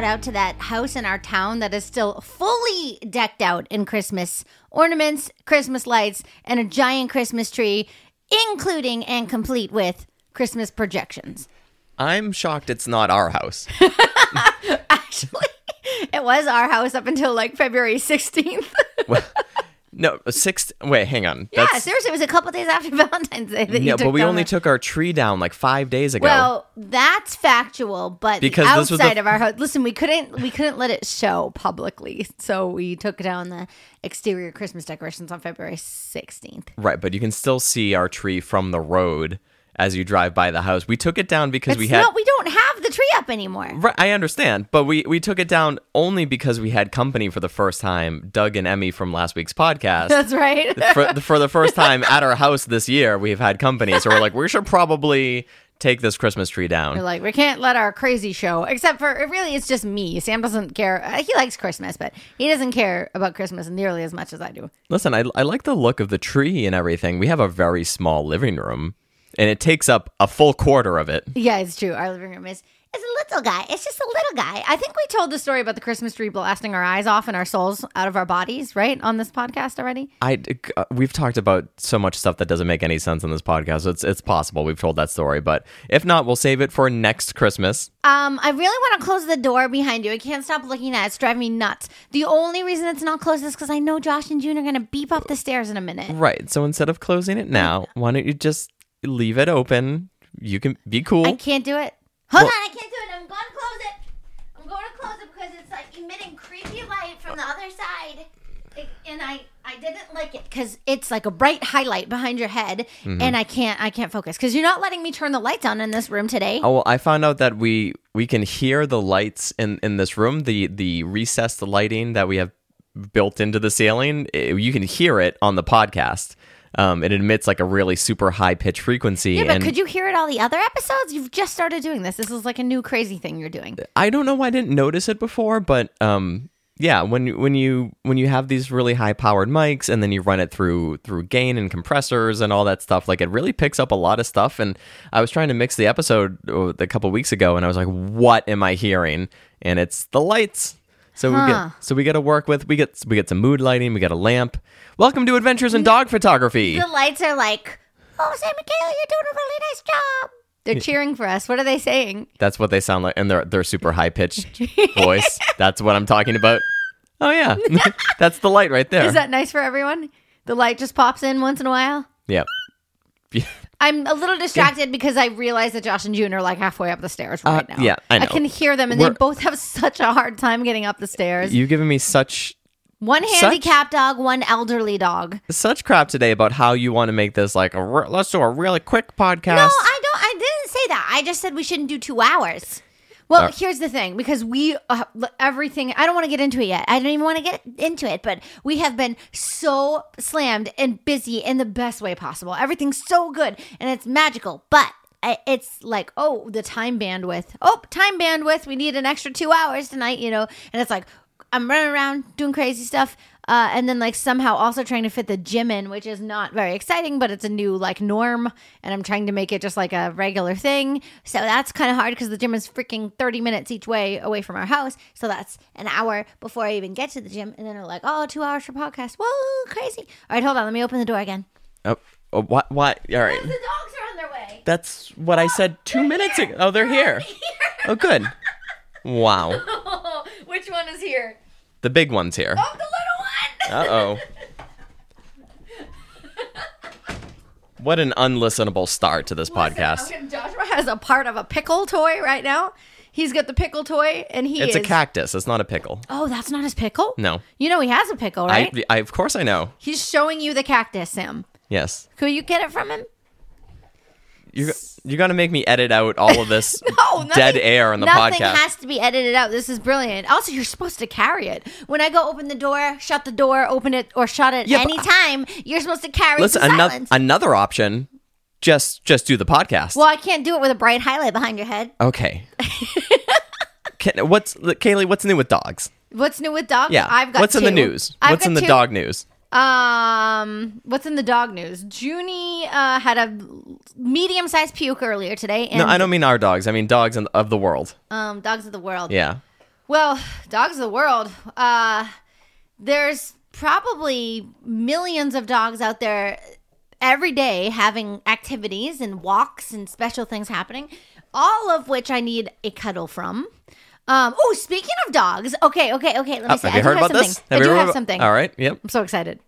shout out to that house in our town that is still fully decked out in Christmas ornaments, Christmas lights, and a giant Christmas tree, including and complete with Christmas projections. I'm shocked it's not our house. Actually, it was our house up until like February 16th. No, six. Wait, hang on. yeah, That's- seriously, it was a couple days after Valentine's Day that you Yeah, took but we only took our tree down like five days ago. Well, that's factual, but Because the this the- outside of our house. Listen, we couldn't we couldn't let it show publicly, so we took down the exterior Christmas decorations on February sixteenth. right, but you can still see our tree from the road as you drive by the house. We took it down because It's we had. not. We don't have the tree up anymore. Right, I understand, but we we took it down only because we had company for the first time. Doug and Emmy from last week's podcast. That's right. for, for the first time at our house this year, we've had company. So we're like, we should probably take this Christmas tree We're down. like, we can't let our crazy show, except for it really, it's just me. Sam doesn't care. Uh, he likes Christmas, but he doesn't care about Christmas nearly as much as I do. Listen, I, I like the look of the tree and everything. We have a very small living room, and it takes up a full quarter of it. Yeah, it's true. Our living room is it's a little guy. It's just a little guy. I think we told the story about the Christmas tree blasting our eyes off and our souls out of our bodies, right, on this podcast already. I uh, we've talked about so much stuff that doesn't make any sense in this podcast. It's it's possible we've told that story, but if not, we'll save it for next Christmas. Um, I really want to close the door behind you. I can't stop looking at it. It's driving me nuts. The only reason it's not closed is because I know Josh and June are going to beep up the stairs in a minute. Right. So instead of closing it now, why don't you just leave it open? You can be cool. I can't do it. Hold Well- on, I can't do it. I'm going to close it. I'm going to close it because it's like emitting creepy light from the other side. It- and I, I didn't like it because it's like a bright highlight behind your head, Mm-hmm. and I can't I can't focus because you're not letting me turn the lights on in this room today. Oh, well, I found out that we we can hear the lights in in this room, the the recessed lighting that we have built into the ceiling. eh, You can hear it on the podcast. Um, it emits like a really super high pitch frequency, yeah, but and could you hear it all the other episodes? You've just started doing this. This is like a new crazy thing you're doing. I don't know why I didn't notice it before, but um, yeah, when you- when you when you have these really high powered mics and then you run it through through gain and compressors and all that stuff, like it really picks up a lot of stuff. And I was trying to mix the episode uh, a couple weeks ago, and I was like, "What am I hearing?" And it's the lights. So we get so we got to work with we get we get some mood lighting, we got a lamp. Welcome to Adventures in mm-hmm. Dog Photography. The lights are like, "Oh, Sam Michaela, you're doing a really nice job." They're cheering for us. What are they saying? That's what they sound like, and they're they're super high pitched voice. That's what I'm talking about. Oh yeah, that's the light right there. Is that nice for everyone? The light just pops in once in a while. yeah. I'm a little distracted because I realize that Josh and June are like halfway up the stairs right Uh, now. yeah, I know. can hear them, and they We're- both have such a hard time getting up the stairs. You've given me such one handicapped dog, one elderly dog. such crap today about how you want to make this like a re- let's do a really quick podcast. No, I don't. I didn't say that. I just said we shouldn't do two hours. Well, Uh, here's the thing because we uh, everything. I don't want to get into it yet. I don't even want to get into it, but we have been so slammed and busy in the best way possible. Everything's so good and it's magical, but. It's like, oh, the time bandwidth. Oh, time bandwidth. We need an extra two hours tonight, you know? And it's like, I'm running around doing crazy stuff. Uh, and then, like, somehow also trying to fit the gym in, which is not very exciting, but it's a new, like, norm. And I'm trying to make it just like a regular thing. So that's kind of hard because the gym is freaking 30 minutes each way away from our house. So that's an hour before I even get to the gym. And then they're like, oh, two hours for podcast. Whoa, crazy. All right, hold on. Let me open the door again. Oh, oh, what? What? All right. The dogs are on their way. That's what I said two minutes ago. Oh, they're here. Oh, good. Wow. Which one is here? The big one's here. Oh, the little one. Uh oh. What an unlistenable start to this podcast. Okay, Joshua has a part of a pickle toy right now. He's got the pickle toy, and he It's is. a cactus. It's not a pickle. Oh, that's not his pickle. No. You know he has a pickle, right? I, I of course I know. He's showing you the cactus, Sam. Yes. Could you get it from him? You you're gonna make me edit out all of this No, nothing, dead air on the podcast. nothing has to be edited out. This is brilliant. Also, you're supposed to carry it. When I go open the door, shut the door, open it, or shut it Yeah, but- anytime, you're supposed to carry Listen, the another silence. another option. Just just do the podcast. well, I can't do it with a bright highlight behind your head. Okay. Can, what's Kaylee? What's new with dogs? What's new with dogs? Yeah. I've got what's in the news? I've what's in the two. dog news? Um, what's in the dog news? Junie uh, had a medium-sized puke earlier today, and No, I don't mean our dogs. I mean dogs of the world. um, dogs of the world. Yeah. Well, dogs of the world. Uh, there's probably millions of dogs out there every day having activities and walks and special things happening, all of which I need a cuddle from. Um, oh, speaking of dogs, okay, okay, okay. Let me Oh, see. have I you heard have about something. this? I you do heard have about- something. All right. Yep. I'm so excited.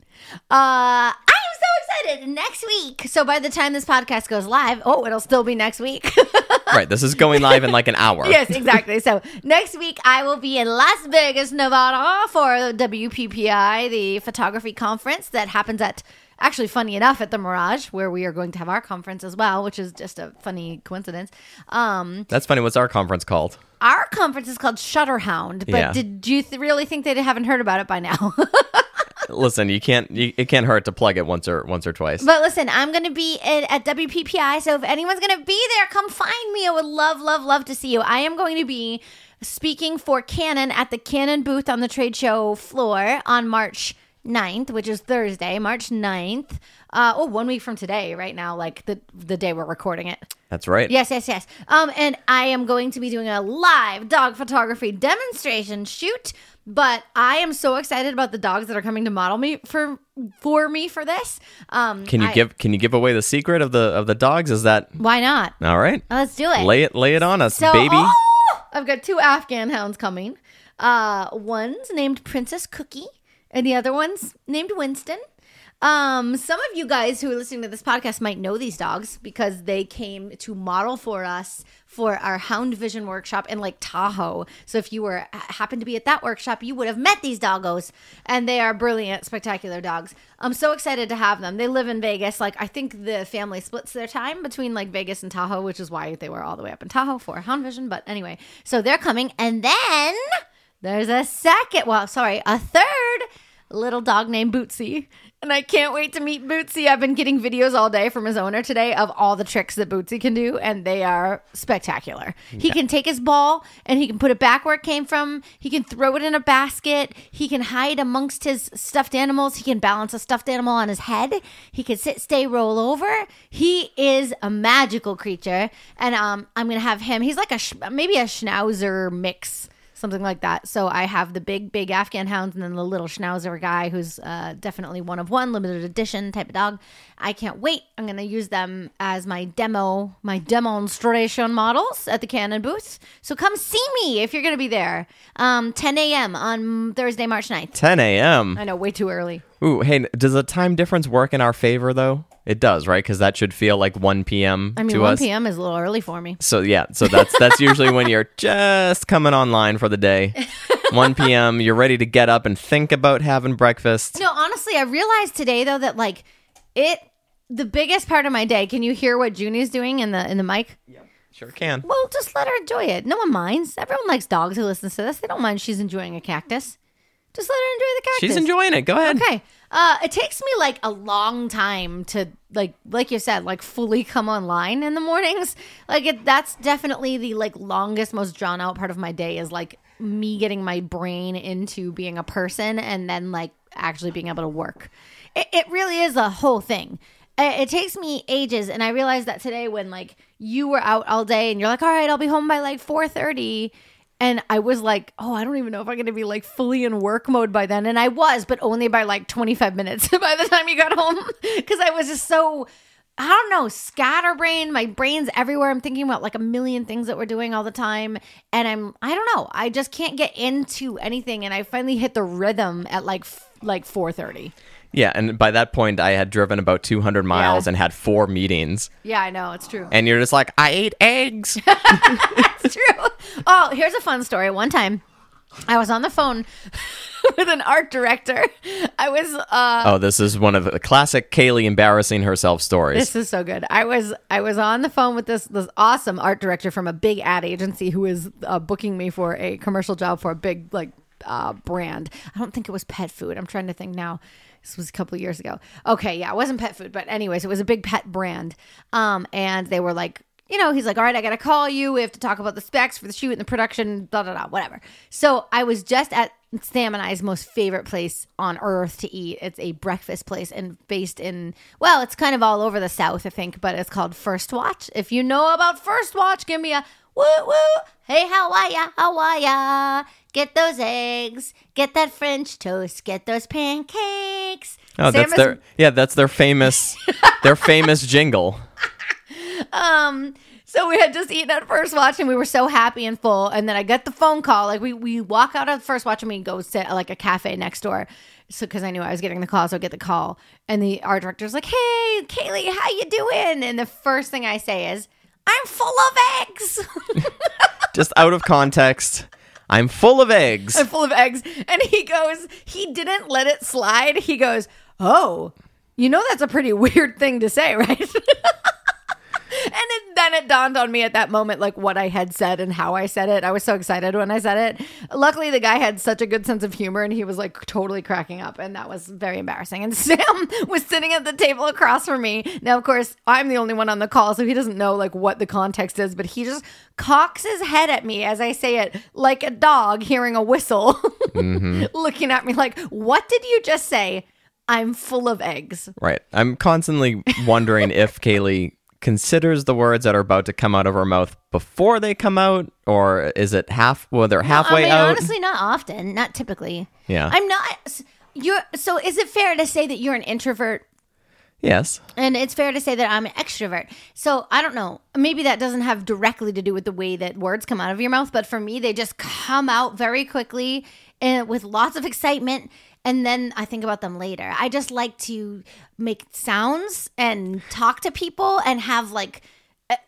Uh, I am so excited. Next week. So by the time this podcast goes live, oh, it'll still be next week. right. This is going live in like an hour. yes, exactly. So next week I will be in Las Vegas, Nevada for WPPI, the photography conference that happens at actually funny enough at the Mirage where we are going to have our conference as well, which is just a funny coincidence. Um That's funny. What's our conference called? Our conference is called Shutterhound, but Yeah. did you th- really think they haven't heard about it by now? Listen, you can't. You, it can't hurt to plug it once or once or twice. But listen, I'm going to be at, at WPPI, so if anyone's going to be there, come find me. I would love, love, love to see you. I am going to be speaking for Canon at the Canon booth on the trade show floor on March 9th, which is Thursday, March 9th. Uh, oh, one week from today, right now, like the the day we're recording it. That's right. Yes, yes, yes. Um, and I am going to be doing a live dog photography demonstration shoot. But I am so excited about the dogs that are coming to model me for for me for this. Um, Can you I- give Can you give away the secret of the of the dogs? Is that Why not? all right? Let's do it. Lay it Lay it on us, so, baby. oh, I've got two Afghan hounds coming. Uh, one's named Princess Cookie, and the other one's named Winston. Um, some of you guys who are listening to this podcast might know these dogs because they came to model for us for our Hound Vision workshop in Lake Tahoe. So if you were happened to be at that workshop, you would have met these doggos, and they are brilliant, spectacular dogs. I'm so excited to have them. They live in Vegas. Like I think the family splits their time between like Vegas and Tahoe, which is why they were all the way up in Tahoe for Hound Vision. But anyway, so they're coming, and then there's a second. Well, sorry, a third little dog named Bootsy. And I can't wait to meet Bootsy. I've been getting videos all day from his owner today of all the tricks that Bootsy can do, and they are spectacular. He can take his ball and he can put it back where it came from. He can throw it in a basket. He can hide amongst his stuffed animals. He can balance a stuffed animal on his head. He can sit, stay, roll over. He is a magical creature, and um, I'm gonna have him. He's like a sh- maybe a Schnauzer mix something like that. So I have the big, big Afghan hounds and then the little Schnauzer guy who's uh, definitely one of one, limited edition type of dog. I can't wait. I'm going to use them as my demo, my demonstration models at the Canon booth. So come see me if you're going to be there. Um, 10 a.m. on Thursday, March 9th. 10 a.m. I know, way too early. Ooh, hey, does the time difference work in our favor though? It does, right? Because that should feel like 1 p.m. I mean, to 1 us. p.m. is a little early for me. So yeah, so that's that's usually when you're just coming online for the day. 1 p.m. You're ready to get up and think about having breakfast. No, honestly, I realized today though that like it, the biggest part of my day. Can you hear what Junie's doing in the in the mic? Yeah. Sure can. Well, just let her enjoy it. No one minds. Everyone likes dogs who listens to this. They don't mind she's enjoying a cactus. Just let her enjoy the cactus. She's enjoying it. Go ahead. Okay. Uh, it takes me like a long time to like, like you said, like fully come online in the mornings. Like it, that's definitely the like longest, most drawn out part of my day is like me getting my brain into being a person and then like actually being able to work. It, it really is a whole thing. It, it takes me ages, and I realized that today when like you were out all day and you're like, all right, I'll be home by like four thirty. And I was like, oh, I don't even know if I'm going to be like fully in work mode by then. And I was, but only by like 25 minutes by the time you got home. Cause I was just so, I don't know, scatterbrained. My brain's everywhere. I'm thinking about like a million things that we're doing all the time. And I'm, I don't know, I just can't get into anything. And I finally hit the rhythm at like, like 4.30. Yeah, and by that point, I had driven about 200 miles Yeah. and had four meetings. Yeah, I know. It's true. And you're just like, I ate eggs. It's true. Oh, here's a fun story. One time, I was on the phone with an art director. I was uh oh, this is one of the classic Kaylee embarrassing herself stories. this is so good. I was I was on the phone with this this awesome art director from a big ad agency who is uh, booking me for a commercial job for a big like uh brand. I don't think it was pet food. I'm trying to think now. This was a couple years ago. Okay, yeah, it wasn't pet food, but anyways, it was a big pet brand. Um, and they were like, you know, he's like, all right, I gotta call you. We have to talk about the specs for the shoot and the production, blah blah blah, whatever. So I was just at Sam and I's most favorite place on earth to eat. It's a breakfast place and based in well, it's kind of all over the South, I think, but it's called First Watch. If you know about First Watch, give me a woo woo. Hey, how are ya? How are ya? Get those eggs. Get that French toast. Get those pancakes. Oh, that's their yeah, that's their famous their famous jingle. Um, so we had just eaten at first watch and we were so happy and full. And then I got the phone call. Like we we walk out of first watch and we go sit at like a cafe next door. So because I knew I was getting the call, so I get the call. And the art director's like, Hey, Kaylee, how you doing? And the first thing I say is, I'm full of eggs. Just out of context. I'm full of eggs. I'm full of eggs. And he goes, he didn't let it slide. He goes, Oh, you know that's a pretty weird thing to say, right? and it, then it dawned on me at that moment, like what I had said and how I said it. I was so excited when I said it. Luckily, the guy had such a good sense of humor and he was like totally cracking up. And that was very embarrassing. And Sam was sitting at the table across from me. Now, of course, I'm the only one on the call, so he doesn't know like what the context is, but he just cocks his head at me as I say it like a dog hearing a whistle, mm-hmm. looking at me like, What did you just say? I'm full of eggs. Right. I'm constantly wondering if Kaylee considers the words that are about to come out of her mouth before they come out, or is it half? Well, they're halfway I mean, out. honestly, not often, not typically. Yeah. I'm not. You're so. Is it fair to say that you're an introvert? yes. And it's fair to say that I'm an extrovert. So I don't know. Maybe that doesn't have directly to do with the way that words come out of your mouth, but for me, they just come out very quickly and with lots of excitement. And then I think about them later. I just like to make sounds and talk to people and have like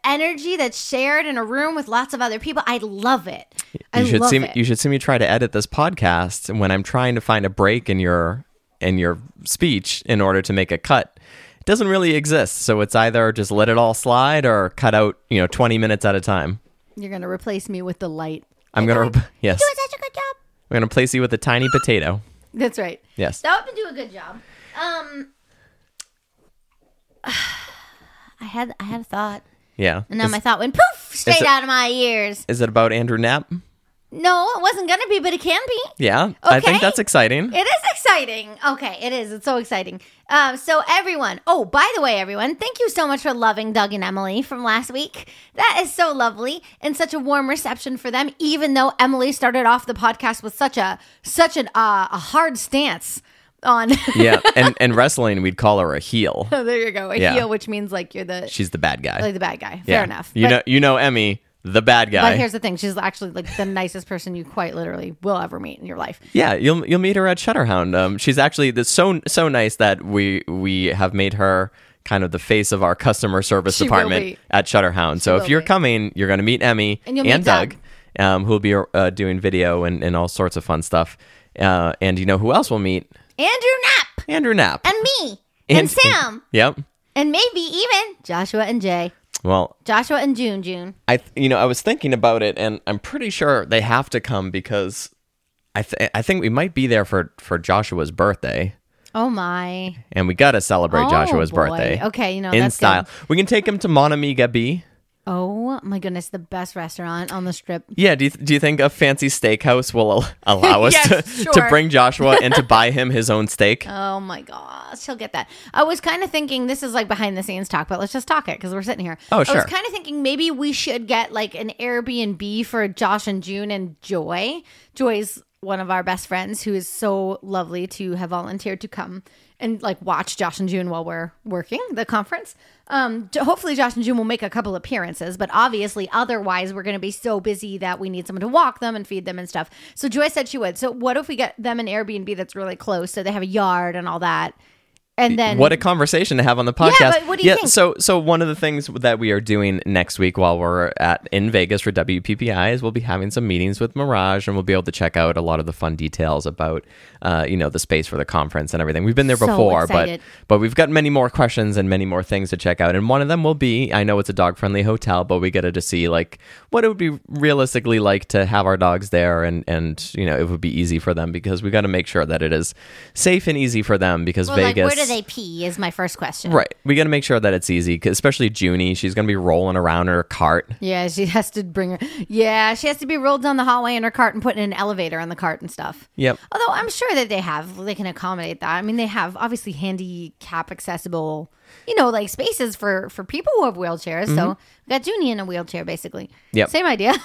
energy that's shared in a room with lots of other people. I love it. I You should love see it. me, you should see me try to edit this podcast when I'm trying to find a break in your in your speech in order to make a cut. It doesn't really exist, so it's either just let it all slide or cut out, you know, 20 minutes at a time. You're gonna replace me with the light. I'm going to yes. Doing such a good job. I'm going to place you with a tiny potato. That's right. Yes. That would do a good job. Um, I had I had a thought, Yeah. and now Is, my thought went poof straight it- out of my ears. is it about Andrew Knapp? No, it wasn't gonna be, but it can be. Yeah. I think that's exciting. It is exciting. Okay, it is. It's so exciting. Um, so everyone. Oh, by the way, everyone, thank you so much for loving Doug and Emily from last week. That is so lovely and such a warm reception for them. Even though Emily started off the podcast with such a such an uh, a hard stance on. yeah. And and wrestling, we'd call her a heel. Oh, there you go. A Yeah. heel, which means like you're the She's the bad guy. like the bad guy. yeah. Fair enough. You But- know you know Emmy, the bad guy. But here's the thing: she's actually like the nicest person you quite literally will ever meet in your life. Yeah, you'll you'll meet her at Shutterhound. Um, she's actually the, so so nice that we we have made her kind of the face of our customer service She will department be. at Shutterhound. So will if you're be. coming, you're going to meet Emmy And you'll meet Doug, Doug. um, who'll be uh, doing video and, and all sorts of fun stuff. Uh, and you know who else we'll meet? Andrew Knapp Andrew Knapp. and me and, Sam Yep. and maybe even Joshua and Jay. Well, Joshua and June. June. I th- you know I was thinking about it, and I'm pretty sure they have to come because I th- I think we might be there for for Joshua's birthday. Oh my. and we gotta celebrate Oh, Joshua's boy. birthday. Okay, you know, in that's style. good. We can take him to Mon Ami Gabi. Oh my goodness, the best restaurant on the strip. Yeah, do you, do you think a fancy steakhouse will al- allow us Yes, to, sure. to bring Joshua and to buy him his own steak? Oh my gosh, he'll get that. I was kind of thinking this is like behind the scenes talk, but let's just talk it because we're sitting here. Oh, sure. I was kind of thinking maybe we should get like an Airbnb for Josh and June and Joy. Joy's one of our best friends who is so lovely to have volunteered to come and like watch Josh and June while we're working the conference. Um, hopefully Josh and June will make a couple appearances, but obviously otherwise we're going to be so busy that we need someone to walk them and feed them and stuff. So Joy said she would. So what if we get them an Airbnb that's really close so they have a yard and all that? And then what a conversation to have on the podcast. but what do you yeah, think? so so one of the things that we are doing next week while we're at in Vegas for WPPI is we'll be having some meetings with Mirage and we'll be able to check out a lot of the fun details about uh, you know the space for the conference and everything. We've been there So before, but excited. but we've got many more questions and many more things to check out. And one of them will be I know it's a dog friendly hotel, but we get to see like what it would be realistically like to have our dogs there and and you know it would be easy for them because we got to make sure that it is safe and easy for them because Well, Vegas like do they pee? Is my first question. Right. We got to make sure that it's easy, 'cause especially Junie. She's going to be rolling around in her cart. Yeah, she has to bring her. Yeah, she has to be rolled down the hallway in her cart and put in an elevator in the cart and stuff. Yep. Although I'm sure that they have, they can accommodate that. I mean, they have obviously handicap accessible, you know, like spaces for for people who have wheelchairs. So we got Junie in a wheelchair, basically. Mm-hmm. Yep. Same idea.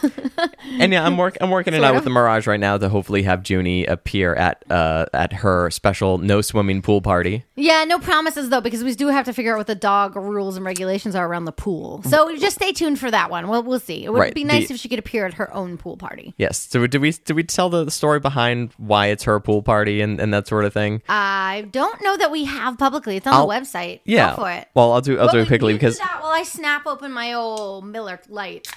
And yeah, I'm work I'm working it out of. with the Mirage right now to hopefully have Junie appear at uh at her special no swimming pool party. yeah, no promises though, because we do have to figure out what the dog rules and regulations are around the pool. So just stay tuned for that one. We'll we'll see. It would Right. be nice The- if she could appear at her own pool party. Yes. So did we did we tell the, the story behind why it's her pool party and, and that sort of thing? I don't know that we have publicly. It's on I'll- the website. yeah. For it. Well, I'll do I'll Well, do we- it quickly because that while I snap open my old Miller Lite.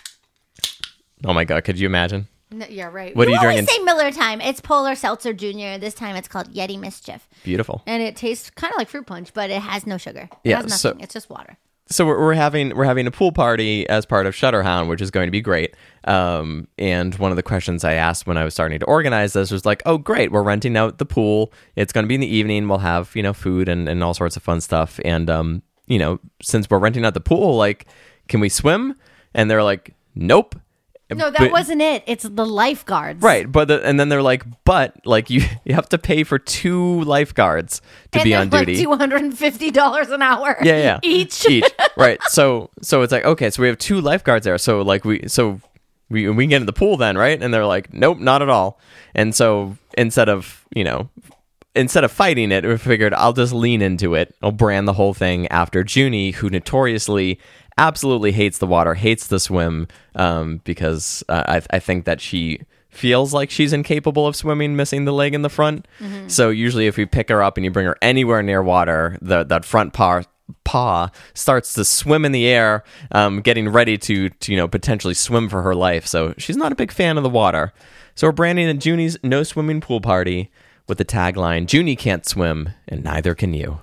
oh my god, could you imagine? No, yeah, right. What are you always drinking? say Miller time. It's Polar Seltzer Junior. This time it's called Yeti Mischief, Beautiful. and it tastes kind of like fruit punch, but it has no sugar. It Yeah, has so- it's just water. So we're, we're having we're having a pool party as part of Shutterhound, which is going to be great. Um, and one of the questions I asked when I was starting to organize this was like, "Oh, great, we're renting out the pool. It's going to be in the evening. We'll have you know food and, and all sorts of fun stuff. And um, you know, since we're renting out the pool, like, can we swim?" And they're like, "Nope." No, that But- wasn't it. It's the lifeguards. Right, but the, and then they're like, but like you you have to pay for two lifeguards to And be on like duty. two hundred and fifty dollars an hour. Yeah, yeah. Each. Each. Right. So so it's like, okay, so we have two lifeguards there. So like we so we we can get in the pool then, right? And they're like, Nope, not at all. And so instead of, you know, instead of fighting it, we figured I'll just lean into it. I'll brand the whole thing after Junie, who notoriously absolutely hates the water, hates the swim, um, because uh, I I think that she feels like she's incapable of swimming, missing the leg in the front. So usually, if you pick her up and you bring her anywhere near water, the that front paw paw starts to swim in the air, um, getting ready to, to you know potentially swim for her life. So she's not a big fan of the water. So we're branding it Junie's no swimming pool party with the tagline Junie can't swim and neither can you.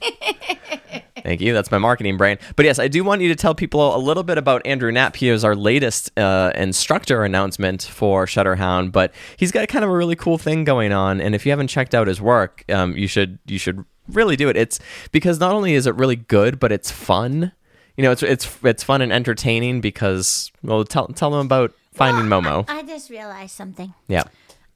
Thank you. That's my marketing brain. But yes, I do want you to tell people a little bit about Andrew Knapp. He is our latest uh, instructor announcement for Shutterhound, but he's got kind of a really cool thing going on. And if you haven't checked out his work, um, you should you should really do it. It's because not only is it really good, but it's fun. You know, it's it's it's fun and entertaining because well, tell tell them about Finding Momo. I just realized something. Yeah.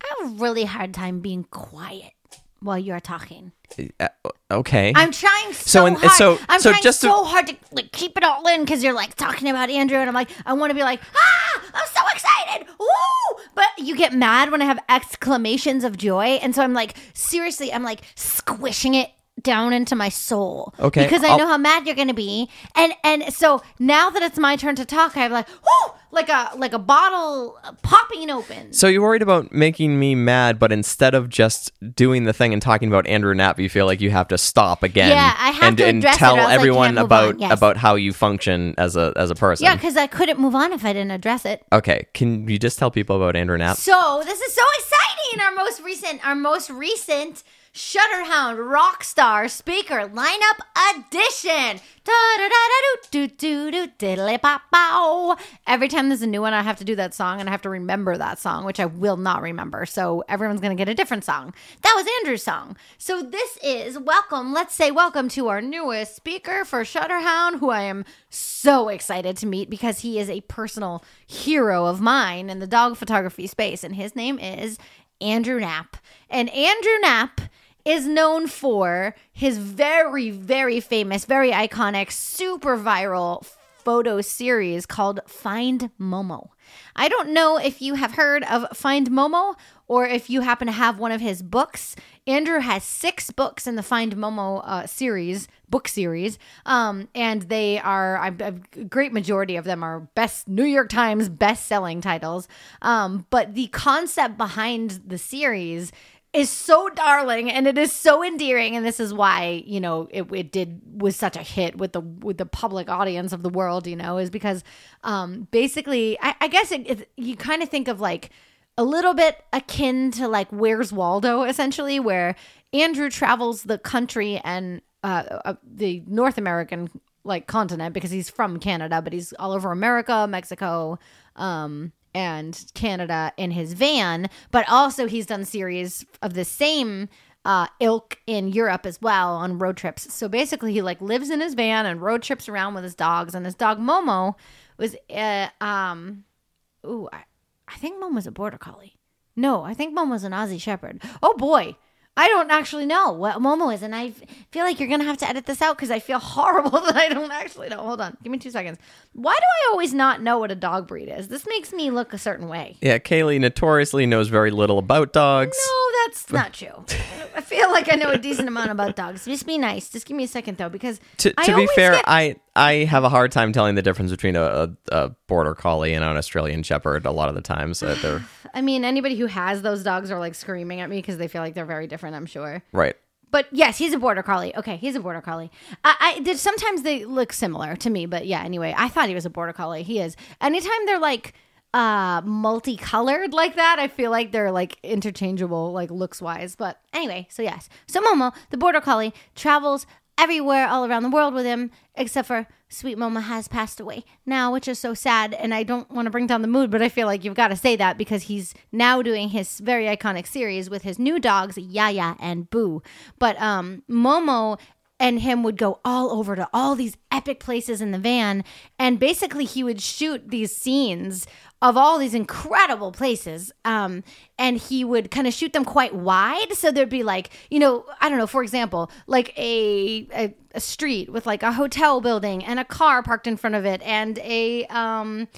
I have a really hard time being quiet while you're talking. Uh, okay. I'm trying so, So, and- hard. so- I'm so trying just to- so hard to like keep it all in because you're like talking about Andrew, and I'm like, I want to be like, ah, I'm so excited, woo! But you get mad when I have exclamations of joy, and so I'm like, seriously, I'm like squishing it down into my soul. Okay, because I I'll- know how mad you're gonna be, and and so now that it's my turn to talk, I'm like, whoo, like a like a bottle popping open. So you're worried about making me mad, but instead of just doing the thing and talking about Andrew Knapp, you feel like you have to stop again. Yeah, I have and, to and address it, tell or else I everyone can't move about on, yes. about how you function as a as a person. Yeah, because I couldn't move on if I didn't address it. Okay, can you just tell people about Andrew Knapp? So this is so exciting! Our most recent, our most recent Shutterhound Rockstar Speaker Lineup Edition. Every time there's a new one, I have to do that song, and I have to remember that song, which I will not remember. So everyone's gonna get a different song. That was Andrew's song. So this is welcome. Let's say welcome to our newest speaker for Shutterhound, who I am so excited to meet because he is a personal hero of mine in the dog photography space, and his name is Andrew Knapp. And Andrew Knapp is known for his very, very famous, very iconic, super viral photo series called Find Momo. I don't know if you have heard of Find Momo or if you happen to have one of his books. Andrew has six books in the Find Momo uh, series, book series, um, and they are a great majority of them are best New York Times best-selling titles. Um, but the concept behind the series is so darling and it is so endearing. And this is why you know it, it did was such a hit with the with the public audience of the world you know is because um basically i, I guess it, it, you kind of think of like a little bit akin to like where's waldo essentially where andrew travels the country and uh, uh the north american like continent because he's from canada but he's all over america mexico um and Canada in his van, but also he's done series of the same uh, ilk in Europe as well on road trips. So basically, he like lives in his van and road trips around with his dogs. And his dog Momo was, uh, um, ooh, I, I think Momo's a border collie. No, I think Momo's an Aussie Shepherd. Oh boy. I don't actually know what Momo is, and I feel like you're gonna have to edit this out because I feel horrible that I don't actually know. Hold on, give me two seconds. Why do I always not know what a dog breed is? This makes me look a certain way. Yeah, Kaylee notoriously knows very little about dogs. No, that's not true. I feel like I know a decent amount about dogs. Just be nice. Just give me a second though, because To, I to be fair, get- I I have a hard time telling the difference between a, a, border collie and an Australian shepherd a lot of the times. Uh, they're I mean, anybody who has those dogs are like screaming at me because they feel like they're very different. I'm sure. right. But yes, he's a border collie. Okay, he's a border collie. I, I sometimes they look similar to me, but yeah. Anyway, I thought he was a border collie. He is. Anytime they're like uh multicolored like that, I feel like they're like interchangeable, like looks wise. But anyway, so yes, so Momo, the border collie, travels everywhere all around the world with him, except for Sweet Momo has passed away now, which is so sad. And I don't want to bring down the mood, but I feel like you've got to say that because he's now doing his very iconic series with his new dogs, Yaya and Boo. But um, Momo and him would go all over to all these epic places in the van. And basically, he would shoot these scenes of all these incredible places. Um, and he would kind of shoot them quite wide. So there'd be like, you know, I don't know, for example, like a, a, a street with like a hotel building and a car parked in front of it and a, um,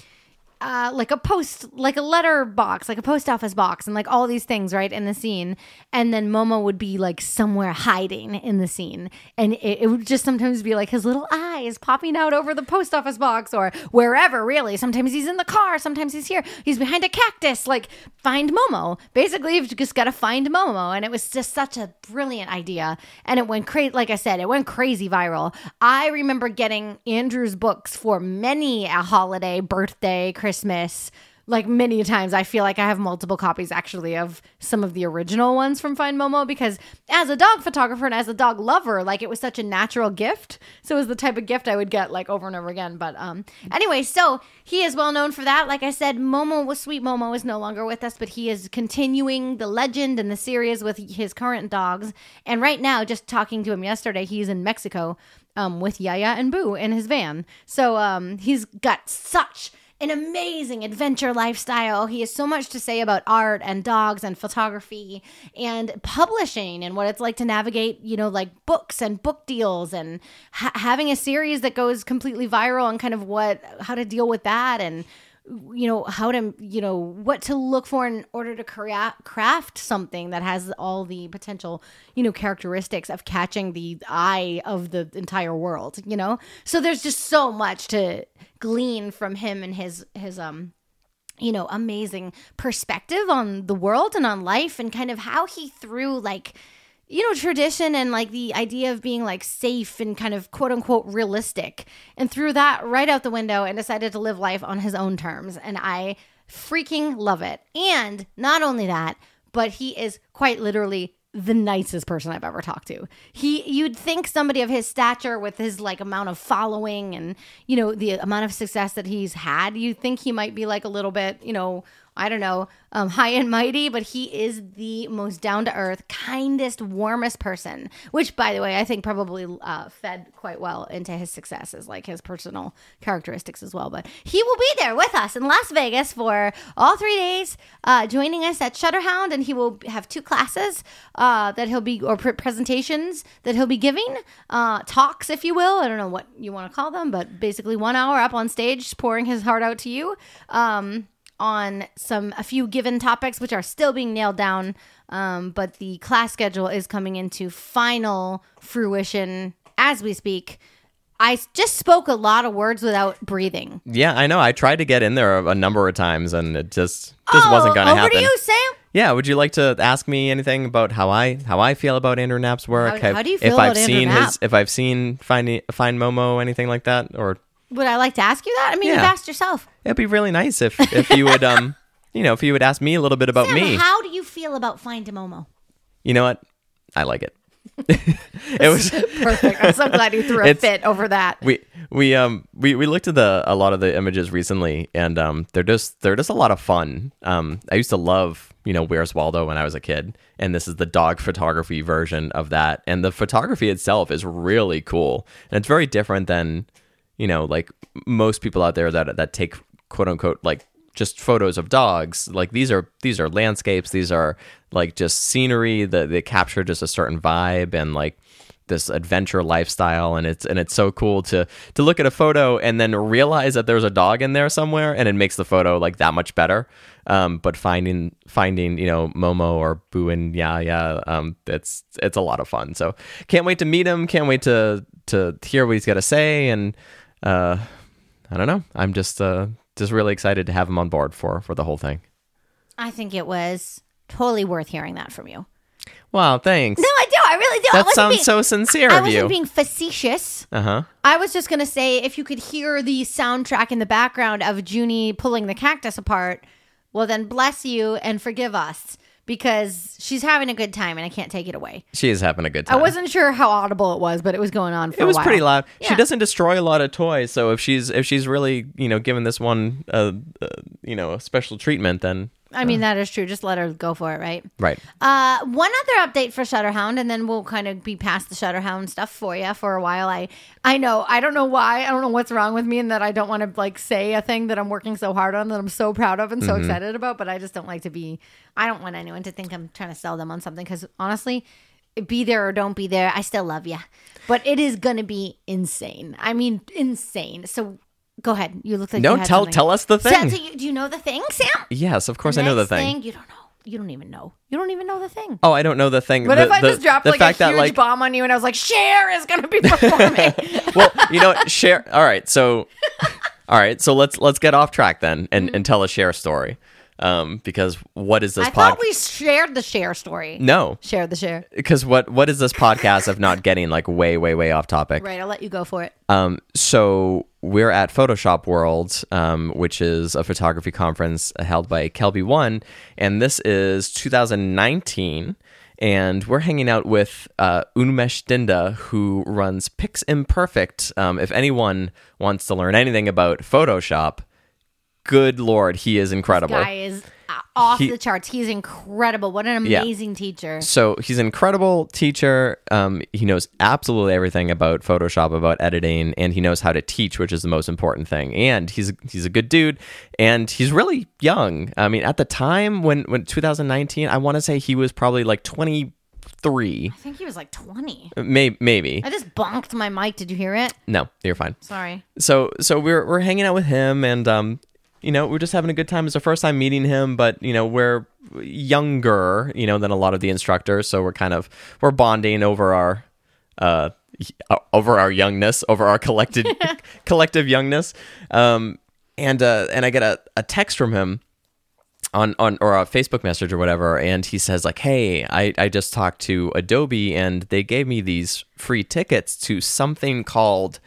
uh, like a post, like a letter box, like a post office box, and like all these things, right, in the scene. And then Momo would be like somewhere hiding in the scene. And it, it would just sometimes be like his little eyes popping out over the post office box or wherever, really. Sometimes he's in the car, sometimes he's here, he's behind a cactus. Like, find Momo. Basically, you've just got to find Momo. And it was just such a brilliant idea. And it went crazy, like I said, it went crazy viral. I remember getting Andrew's books for many a holiday, birthday, Christmas. Like many times, I feel like I have multiple copies actually of some of the original ones from Find Momo because, as a dog photographer and as a dog lover, like it was such a natural gift. So it was the type of gift I would get like over and over again. But um, anyway, so he is well known for that. Like I said, Momo was sweet. Momo is no longer with us, but he is continuing the legend and the series with his current dogs. And right now, just talking to him yesterday, he's in Mexico um, with Yaya and Boo in his van. So um, he's got such an amazing adventure lifestyle. He has so much to say about art and dogs and photography and publishing and what it's like to navigate, you know, like books and book deals and ha- having a series that goes completely viral and kind of what, how to deal with that and, you know, how to, you know, what to look for in order to craft something that has all the potential, you know, characteristics of catching the eye of the entire world, you know? So there's just so much to glean from him and his, his, um, you know, amazing perspective on the world and on life and kind of how he threw like, you know, tradition and like the idea of being like safe and kind of quote unquote realistic and threw that right out the window and decided to live life on his own terms. And I freaking love it. And not only that, but he is quite literally the nicest person I've ever talked to. He you'd think somebody of his stature with his like amount of following and you know the amount of success that he's had, you'd think he might be like a little bit, you know, I don't know, um, high and mighty, but he is the most down to earth, kindest, warmest person. Which, by the way, I think probably uh, fed quite well into his successes, like his personal characteristics as well. But he will be there with us in Las Vegas for all three days, uh, joining us at Shutterhound, and he will have two classes uh, that he'll be or pre- presentations that he'll be giving, uh, talks, if you will. I don't know what you want to call them, but basically one hour up on stage, pouring his heart out to you. Um, on some a few given topics which are still being nailed down um, but the class schedule is coming into final fruition as we speak I just spoke a lot of words without breathing Yeah, I know. I tried to get in there a, a number of times, and it just just wasn't going to Oh, over happen. to you sam Yeah, would you like to ask me anything about how I how I feel about Andrew Knapp's work? How- how do you feel if about I've Andrew seen Knapp? his if I've seen Find Find Momo anything like that, or would i like to ask you that i mean you've asked yourself it'd be really nice if if you would um you know if you would ask me a little bit about Sam, me. how do you feel about find a momo You know what? I like it. it was perfect i'm so glad you threw a It's- fit over that we we um we, we looked at the a lot of the images recently and um they're just they're just a lot of fun um i used to love you know, Where's Waldo when I was a kid, and this is the dog photography version of that. And the photography itself is really cool, and it's very different than, you know, like most people out there that that take quote unquote like just photos of dogs. Like these are these are landscapes. These are like just scenery that they capture just a certain vibe and like this adventure lifestyle and it's and it's so cool to to look at a photo and then realize that there's a dog in there somewhere and it makes the photo like that much better um, but finding finding you know Momo or Boo and Yaya um, it's it's a lot of fun so can't wait to meet him can't wait to to hear what he's got to say and uh, I don't know I'm just uh, just really excited to have him on board for for the whole thing I think it was totally worth hearing that from you. wow thanks No, I do. I really do. That sounds being, so sincere I of wasn't you being facetious. uh-huh I was just gonna say if you could hear the soundtrack in the background of Junie pulling the cactus apart, well then bless you and forgive us because she's having a good time and I can't take it away. she is having a good time. I wasn't sure how audible it was, but it was going on for it was pretty loud. She doesn't destroy a lot of toys, so if she's if she's really you know giving this one uh, uh you know a special treatment, then I mean that is true. Just let her go for it, right? right. Uh, one other update for Shutterhound, and then we'll kind of be past the Shutterhound stuff for you for a while. I I know I don't know why I don't know what's wrong with me, and that I don't want to like say a thing that I'm working so hard on that I'm so proud of and so excited about. But I just don't like to be. I don't want anyone to think I'm trying to sell them on something because honestly, be there or don't be there, I still love you. But it is gonna be insane. I mean, insane. So go ahead. You look like No, you had tell something. tell us the So- thing. so you- do you know the thing, Sam? yes, of course I know the Next thing. You don't know. You don't even know. You don't even know the thing. Oh, I don't know the thing. What the, if I the- just dropped the like fact a that huge like bomb on you and I was like, Cher is going to be performing? well, you know, share. All right, so all right, so let's let's get off track then and, and tell a Cher story. Um, because what is this Mm-hmm. I thought podcast? we shared the Cher story. no, Share the share. because what what is this podcast of not getting like way way way off topic? Right, I'll let you go for it. Um, so we're at Photoshop World, um, which is a photography conference held by Kelby One, and this is 2019. And we're hanging out with uh, Unmesh Dinda, who runs Pix Imperfect. Um, if anyone wants to learn anything about Photoshop, good lord, he is incredible. Guy is off He- the charts. He's incredible. What an Yeah. amazing teacher. So he's an incredible teacher. Um, he knows absolutely everything about Photoshop, about editing, and he knows how to teach, which is the most important thing. And he's he's a good dude, and he's really young. I mean, at the time when when 2019, I want to say he was probably like 23, I think he was like 20. maybe maybe. I just bonked my mic. Did you hear it? No, you're fine. Sorry. so so we're we're hanging out with him and um you know we're just having a good time. It's our first time meeting him but you know we're younger you know than a lot of the instructors. So we're kind of we're bonding over our uh over our youngness over our collected collective youngness. Um and uh and i get a, a text from him on on or a Facebook message or whatever, and he says like, "Hey, I I just talked to Adobe and they gave me these free tickets to something called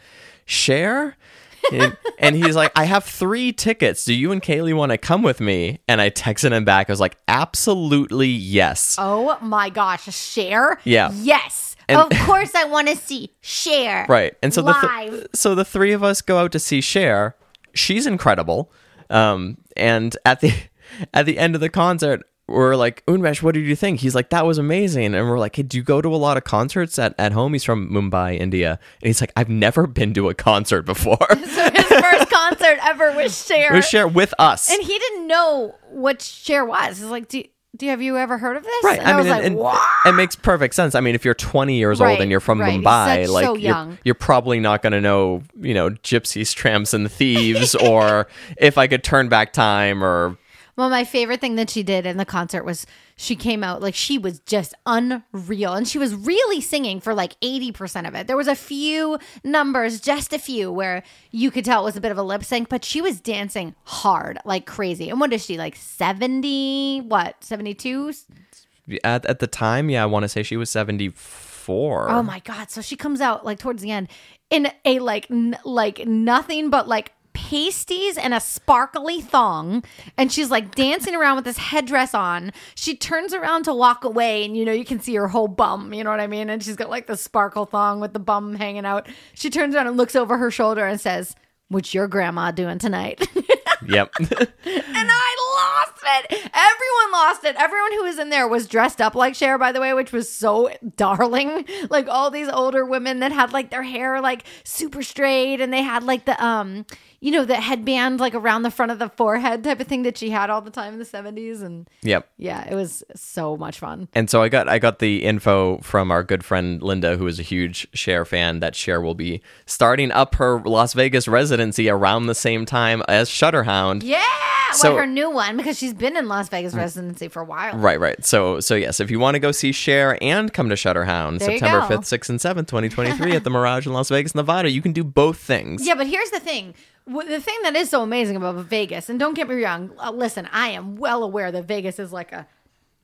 Cher." And, and he's like, I have three tickets. Do you and Kaylee want to come with me? And I texted him back. I was like, absolutely yes. Oh my gosh. Cher? Yeah. Yes. And- of course I want to see Cher. Right. And so the th- so the three of us go out to see Cher. She's incredible. Um, and at the at the end of the concert, we're like, Unmesh, what did you think? He's like, that was amazing. And we're like, hey, do you go to a lot of concerts at, at home? He's from Mumbai, India. And he's like, I've never been to a concert before. so his first concert ever was Cher. Was Cher with us. And he didn't know what Cher was. He's like, do, do have you ever heard of this? Right. And I, I, was mean, like, and, what? it makes perfect sense. I mean, if you're 20 years Right, old and you're from right. Mumbai, Such- like so you're, you're probably not going to know, you know, gypsies, tramps, and thieves, or if I could turn back time, or Well, my favorite thing that she did in the concert was she came out like she was just unreal and she was really singing for like 80% of it. There was a few numbers, just a few where you could tell it was a bit of a lip sync, but she was dancing hard like crazy. And what is she like 70 what? 72? at, at the time, yeah, I want to say she was 74. Oh my god! So she comes out like towards the end in a like n- like nothing but like pasties and a sparkly thong and she's like dancing around with this headdress on she turns around to walk away and you know you can see her whole bum you know what i mean and she's got like the sparkle thong with the bum hanging out she turns around and looks over her shoulder and says what's your grandma doing tonight Yep. and i lost it. Everyone lost it. Everyone who was in there was dressed up like Cher, by the way, which was so darling. Like all these older women that had like their hair like super straight and they had like the um you know, the headband like around the front of the forehead type of thing that she had all the time in the 70s. And Yep. yeah, it was so much fun. And so I got I got the info from our good friend Linda, who is a huge Cher fan, that Cher will be starting up her Las Vegas residency around the same time as Shutterhound. Yeah. So- well, her new one because she's been in Las Vegas mm. residency for a while. Right, right. So, so yes, if you want to go see Cher and come to Shutterhound, There September fifth, sixth, and seventh, twenty twenty three, at the Mirage in Las Vegas, Nevada, you can do both things. Yeah, but here's the thing. The thing that is so amazing about Vegas, and don't get me wrong, uh, listen, I am well aware that Vegas is like a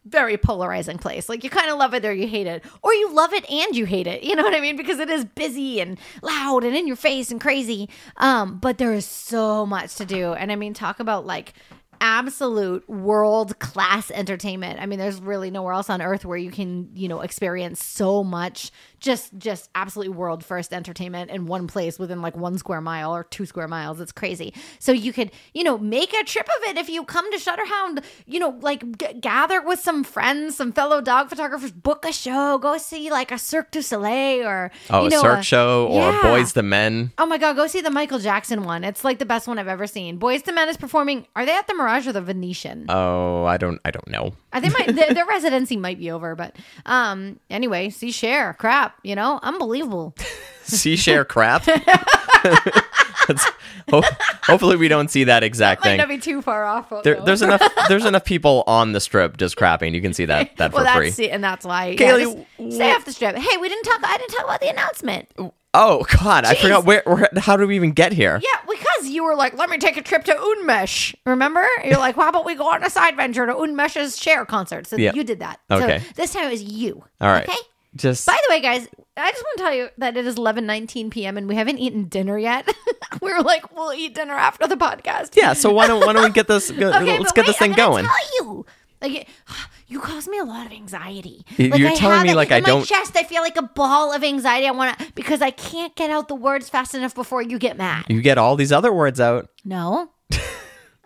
very polarizing place. Like you kind of love it or you hate it, or you love it and you hate it. You know what I mean? Because it is busy and loud and in your face and crazy. Um, but there is so much to do, and I mean, talk about like absolute world class entertainment. I mean, there's really nowhere else on earth where you can, you know, experience so much just just absolutely world first entertainment in one place within like one square mile or two square miles. It's crazy. So you could, you know, make a trip of it if you come to Shutterhound, you know, like g- gather with some friends, some fellow dog photographers, book a show, go see like a Cirque du Soleil or Oh, you a know, Cirque a- show or Yeah. Boyz II Men. Oh my god, go see the Michael Jackson one. It's like the best one I've ever seen. Boyz II Men is performing. Are they at the Mirage or the Venetian? Oh, I don't, I don't know. I think my, their, their residency might be over, but um, anyway, see Cher crap, you know, unbelievable. See Cher crap. That's- ho- hopefully, we don't see that exact Might thing. not be too far off. There, there's enough. There's enough people on the strip just crapping. You can see that that well, for free. that's it, and that's why. Kaylee, yeah, stay off the strip. Hey, we didn't talk. I didn't talk about the announcement. Oh God, I forgot where, where. How did we even get here? Yeah, because you were like, "Let me take a trip to Unmesh." Remember? You're like, "Well, how about we go on a side venture to Unmesh's Cher concert?" So Yeah. you did that. Okay. So this time it was you. All right. Okay. Just By the way, guys, I just want to tell you that it is 11:19 p.m. and we haven't eaten dinner yet. we were like, we'll eat dinner after the podcast. yeah. So why don't why don't we get this? Go, Okay, let's get this thing I'm gonna. Tell you, like, you cause me a lot of anxiety. Like, you're I telling have me it like in I my don't- chest. I feel like a ball of anxiety. I want to because I can't get out the words fast enough before you get mad. You get all these other words out. No,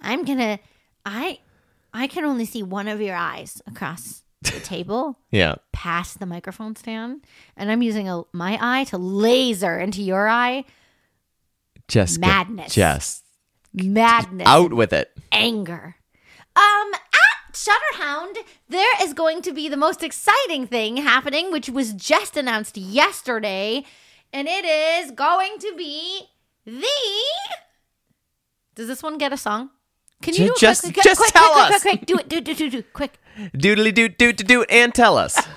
I'm gonna. I I can only see one of your eyes across the table Yeah. past the microphone stand, and I'm using a, my eye to laser into your eye. Just Madness. just Madness, out with it. anger. Um, at Shutterhound, there is going to be the most exciting thing happening, which was just announced yesterday, and it is going to be the. Does this one get a song? Can you Ju- do it just- quick, quick, just quick, tell quick, us. Quick, quick, quick. Do it, do it, do do it, do it, quick. Doodly doot doot doot doot and tell us.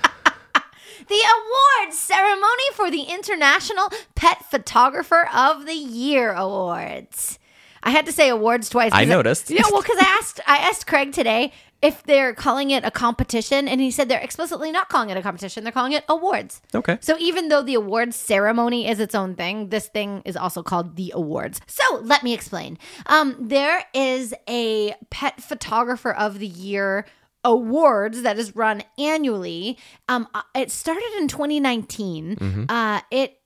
The awards ceremony for the International Pet Photographer of the Year Awards. I had to say awards twice. I noticed. Yeah, well, because I asked, I asked Craig today if they're calling it a competition, and he said they're explicitly not calling it a competition. They're calling it awards. Okay. So even though the awards ceremony is its own thing, this thing is also called the awards. So let me explain. Um, there is a pet photographer of the year awards that is run annually. Um, uh, it started in 2019. Uh, it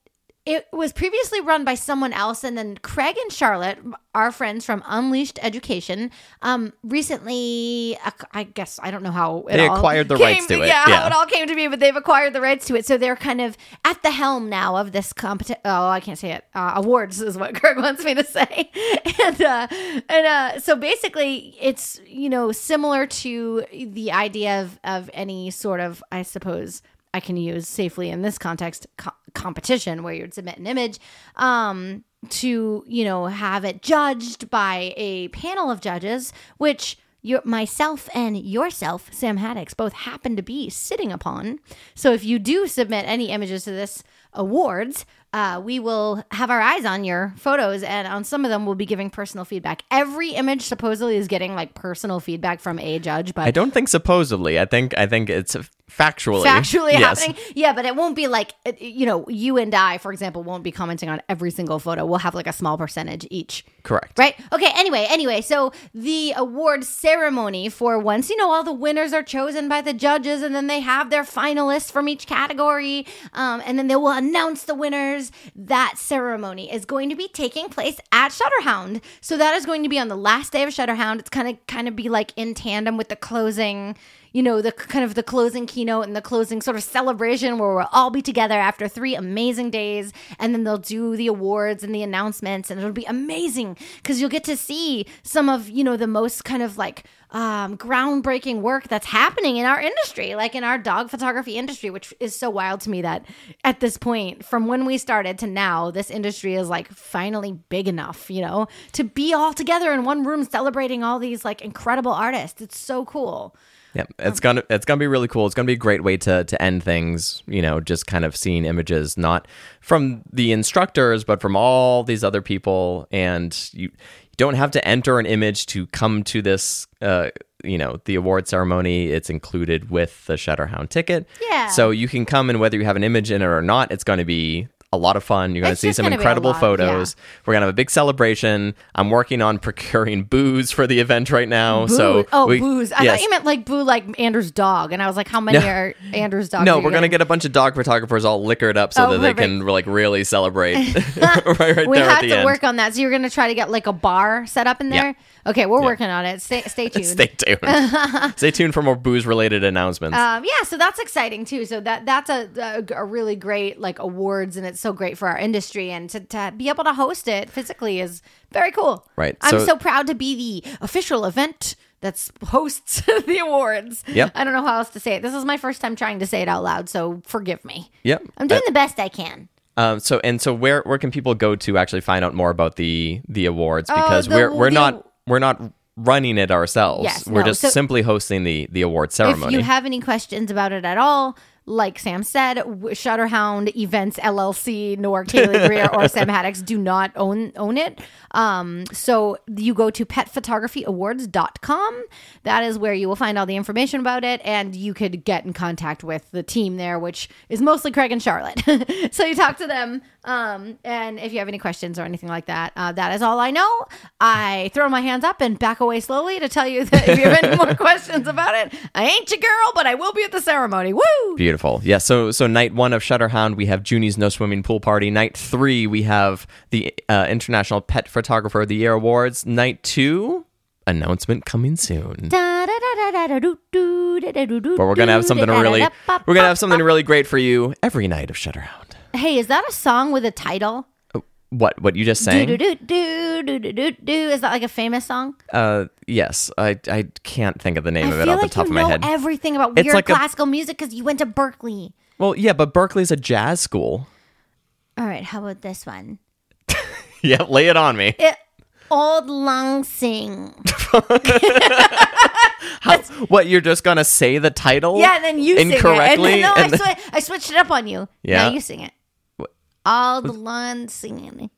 it was previously run by someone else, and then Craig and Charlotte, our friends from Unleashed Education, um, recently, I guess I don't know how it They all acquired the came rights to it, Yeah, yeah. how it all came to be, but they've acquired the rights to it, so they're kind of at the helm now of this competition. Oh, I can't say it. Uh, awards is what Craig wants me to say, and uh, and uh, so basically, it's you know similar to the idea of of any sort of, I suppose. I can use safely in this context co- competition where you'd submit an image um, to you know have it judged by a panel of judges, which your myself and yourself, Sam Haddix, both happen to be sitting upon. So if you do submit any images to this awards, uh, we will have our eyes on your photos, and on some of them, we'll be giving personal feedback. Every image supposedly is getting like personal feedback from a judge, but I don't think supposedly. I think I think it's factually. factually yes. happening. Yeah, but it won't be like uh, you know, you and I, for example, won't be commenting on every single photo. We'll have like a small percentage each. Correct. Right? Okay, anyway, anyway, so the award ceremony for once, you know, all the winners are chosen by the judges and then they have their finalists from each category. Um, and then they will announce the winners. That ceremony is going to be taking place at Shutterhound. So that is going to be on the last day of Shutterhound. It's kind of kind of be like in tandem with the closing you know, the kind of the closing keynote and the closing sort of celebration where we'll all be together after three amazing days. And then they'll do the awards and the announcements, and it'll be amazing because you'll get to see some of, you know, the most kind of like um, groundbreaking work that's happening in our industry, like in our dog photography industry, which is so wild to me that at this point, from when we started to now, this industry is like finally big enough, you know, to be all together in one room celebrating all these like incredible artists. It's so cool. Yeah, it's gonna it's gonna be really cool. It's gonna be a great way to to end things. You know, just kind of seeing images not from the instructors, but from all these other people, and you, you don't have to enter an image to come to this. Uh, you know, the award ceremony. It's included with the Shutterhound ticket. Yeah. So you can come, and whether you have an image in it or not, it's going to be a lot of fun. You're going to see some gonna be a incredible lot, photos. We're going to have a big celebration. I'm working on procuring booze for the event right now. So oh, we- booze. I yes. thought you meant like boo, like Andrew's dog. And I was like, how many are Andrew's dogs? No, we're gonna get a bunch of dog photographers all liquored up so Oh, that they can like really celebrate right, right we there have at the to end. work on that. So you're going to try to get like a bar set up in Yeah. Okay, we're working on it. Stay, stay tuned. Stay tuned. Stay tuned for more booze related announcements. Um, yeah, so that's exciting too. So that that's a, a, a really great like awards, and it's so great for our industry, and to, to be able to host it physically is very cool. Right, I'm so- so, proud to be the official event that hosts the awards. Yep. I don't know how else to say it. This is my first time trying to say it out loud, so forgive me. yep. I'm doing the best I can. Um, so and so where where can people go to actually find out more about the the awards because Uh, the- we're we're the- not we're not running it ourselves. Yes, we're no, just so- simply hosting the the award ceremony. If you have any questions about it at all, like Sam said, Shutterhound Events LLC, nor Kaylee Greer or Sam Haddix do not own own it. Um, so you go to petphotography.awards.com. That is where you will find all the information about it, and you could get in contact with the team there, which is mostly Craig and Charlotte. so you talk to them, um, and if you have any questions or anything like that, uh, that is all I know. I throw my hands up and back away slowly to tell you that if you have any more questions about it, I ain't your girl, but I will be at the ceremony. Woo! Beautiful. Yeah. So so night one of Shutterhound, we have Junie's No Swimming Pool Party. Night three, we have the uh, International Pet Photographer of the Year Awards. Night two, announcement coming soon. But we're gonna have something really we're gonna have something really great for you every night of Shutterhound. Hey, is that a song with a title? What what you just sang? do do do do do do do. Is that like a famous song? Uh, yes. I I can't think of the name I of it off like the top of my know head. everything about It's weird like a- classical music because you went to Berkeley. well, yeah, but Berkeley's a jazz school. All right, how about this one? Yeah, lay it on me. It, Old Lang Sing. How, what you're just gonna say the title? Yeah, and then you sing it. incorrectly. And then, no, I, swi- I switched it up on you. Yeah. Now you sing it. Old Lang Singing.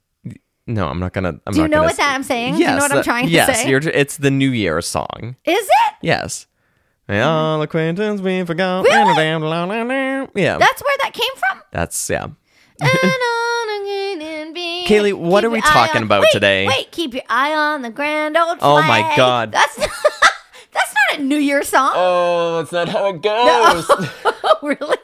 no, I'm not gonna. I'm Do you not know gonna what that I'm saying? Do you know what I'm that- trying to say? you're, it's the New Year song. Is it? Yes. May mm-hmm. all acquaintance we forgot. Really? Yeah, That's where that came from? that's yeah. Kaylee, Kaylee, what are we talking about wait, today? Wait, keep your eye on the grand old flag. Oh my. God. That's not, that's not a New Year song. Oh, that's not how it goes. No, really?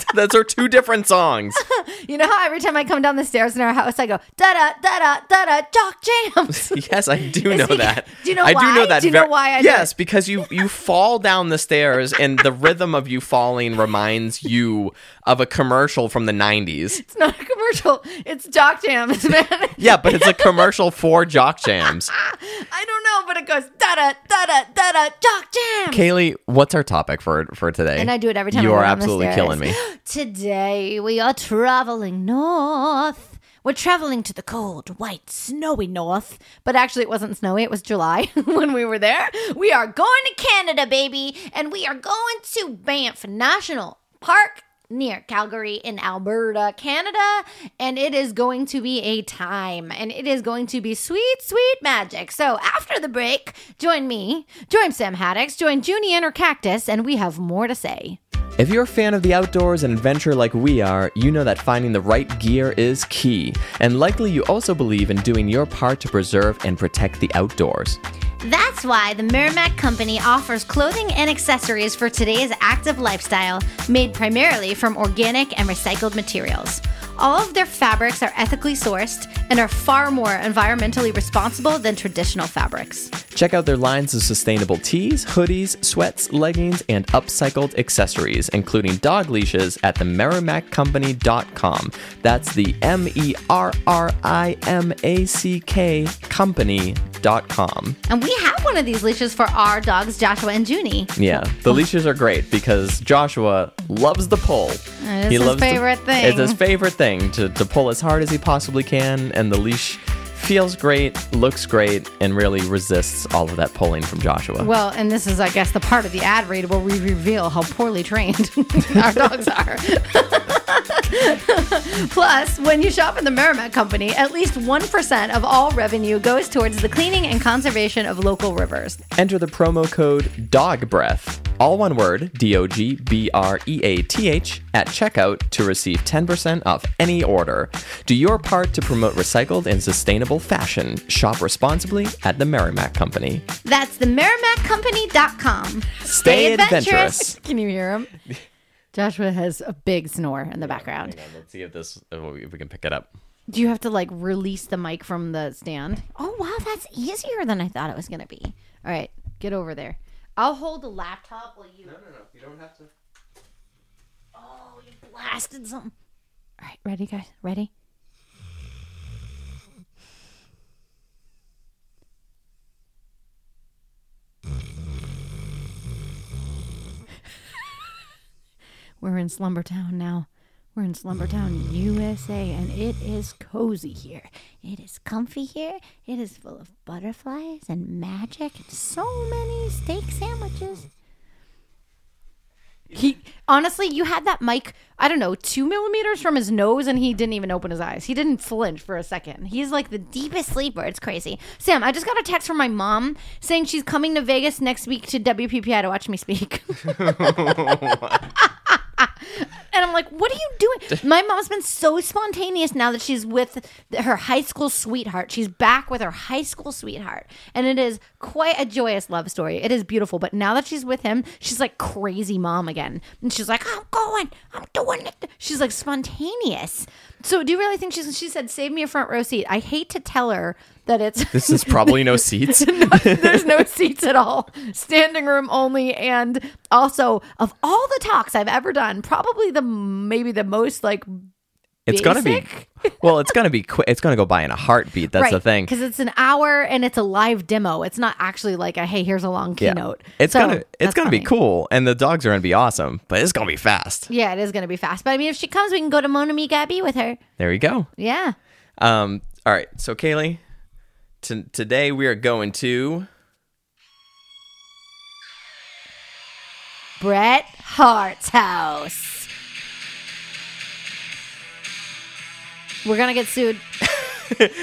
Those are two different songs. You know how every time I come down the stairs in our house, I go da da da da da da jock jams. Yes, I do know that. do you know I do why? know that. Do you know why I do yes, because you you fall down the stairs, and the rhythm of you falling reminds you of a commercial from the '90s. it's not a commercial. It's jock jams, man. Yeah, but it's a commercial for Jock Jams. I don't know, but it goes da da da da da da jock jam. Kaylee, what's our topic for for today? And I do it every time You are absolutely killing me. Today we are traveling north. We're traveling to the cold, white, snowy north. But actually, it wasn't snowy. It was July when we were there. We are going to Canada, baby. And we are going to Banff National Park near Calgary in Alberta, Canada. And it is going to be a time. And it is going to be sweet, sweet magic. So after the break, join me, join Sam Haddix, join Junie and her cactus, and we have more to say. If you're a fan of the outdoors and adventure like we are, you know that finding the right gear is key. And likely you also believe in doing your part to preserve and protect the outdoors. That's why the Merrimack Company offers clothing and accessories for today's active lifestyle, made primarily from organic and recycled materials. All of their fabrics are ethically sourced and are far more environmentally responsible than traditional fabrics. Check out their lines of sustainable tees, hoodies, sweats, leggings, and upcycled accessories, including dog leashes at the merrimackcompany.com. That's the M E R R I M A C K company.com. And we have one of these leashes for our dogs, Joshua and Junie. Yeah, the oh. leashes are great because Joshua loves the pull. It's his favorite to, thing. It's his favorite thing to, to pull as hard as he possibly can, and the leash feels great, looks great, and really resists all of that pulling from Joshua. Well, and this is, I guess, the part of the ad read where we reveal how poorly trained our dogs are. Plus, when you shop in the Merrimack Company, at least 1% of all revenue goes towards the cleaning and conservation of local rivers. Enter the promo code Dog Breath, all one word, D O G B R E A T H, at checkout to receive 10% off any order. Do your part to promote recycled and sustainable fashion. Shop responsibly at the Merrimack Company. That's the merrimackcompany.com. Stay adventurous. Can you hear him? Joshua has a big snore in the background. Let's see if this if we can pick it up. Do you have to like release the mic from the stand? Oh wow, that's easier than I thought it was gonna be. All right, get over there. I'll hold the laptop while you. No, no, no. You don't have to. Oh, you blasted something. All right, ready, guys? Ready? We're in Slumbertown now. We're in Slumbertown, USA, and it is cozy here. It is comfy here. It is full of butterflies and magic and so many steak sandwiches. He honestly, you had that mic, I don't know, two millimeters from his nose, and he didn't even open his eyes. He didn't flinch for a second. He's like the deepest sleeper. It's crazy. Sam, I just got a text from my mom saying she's coming to Vegas next week to WPPI to watch me speak. And I'm like, what are you doing? My mom's been so spontaneous now that she's with her high school sweetheart. She's back with her high school sweetheart. And it is quite a joyous love story. It is beautiful. But now that she's with him, she's like crazy mom again. And she's like, I'm going, I'm doing it. She's like spontaneous. So do you really think she's, she said, save me a front row seat? I hate to tell her that it's. This is probably no seats. There's no seats at all. Standing room only. And also, of all the talks I've ever done, probably the maybe the most like It's gonna be basic? well. It's gonna be quick. It's gonna go by in a heartbeat. That's the thing. Because it's an hour and it's a live demo. It's not actually like a hey, here's a long Yeah. keynote. It's So, gonna it's gonna be cool, and the dogs are gonna be awesome. But it's gonna be fast. Yeah, it is gonna be fast. But I mean, if she comes, we can go to Mon Ami Gabi with her. There you go. Yeah. Um. All right. So Kaylee, t- today we are going to. Bret Hart's house. We're gonna get sued.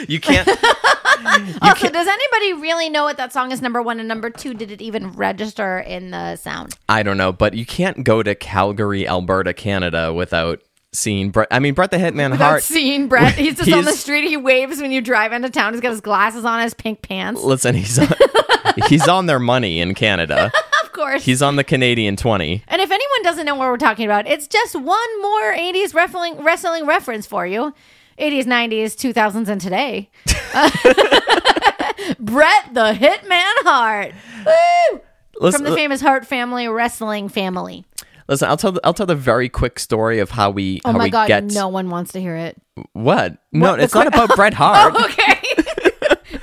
You can't. also, does anybody really know what that song is? Number one and number two. Did it even register in the sound? I don't know, but you can't go to Calgary, Alberta, Canada without seeing Bret. I mean, Bret the Hitman Without Hart. seeing Bret, he's just on the street. He waves when you drive into town. He's got his glasses on, his pink pants. Listen, he's on, he's on their money in Canada. Of course. He's on the Canadian twenty. And if anyone doesn't know what we're talking about, it's just one more 80s wrestling wrestling reference for you. 80s, 90s, 2000s, and today. Bret the Hitman Hart. Woo! From the famous Hart family wrestling family. Listen. I'll tell. The, I'll tell the very quick story of how we Oh how my we god, get no one wants to hear it. what. No, the it's not about Bret Hart. Oh, okay.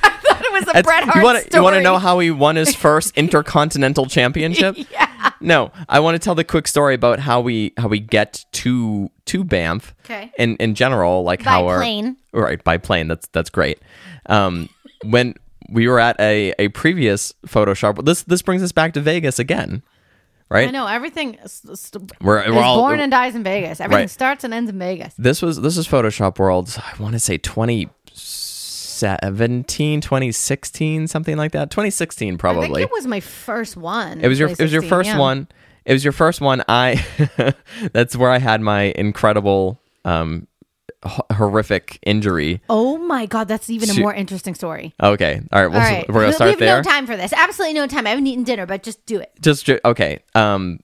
I thought it was a Bret Hart you wanna, story. You want to know how he won his first intercontinental championship? Yeah. No, I want to tell the quick story about how we how we get to to Banff. Okay. In in general, like By how our plane. right by plane. That's that's great. Um, when we were at a a previous Photoshop, this this brings us back to Vegas again, right? I know everything is We're, we're all born and dies in Vegas. Everything Right. starts and ends in Vegas. this was this is Photoshop Worlds. I want to say 2017, 2016, something like that. 2016 I probably. think it was my first one. It was your it was your first yeah. one. It was your first one. I that's where I had my incredible um h- horrific injury. Oh my god, that's even a more interesting story. Okay. All right, we'll, All right, we're we to start We have there. no time for this. Absolutely no time. I haven't eaten dinner, but just do it. just ju- okay um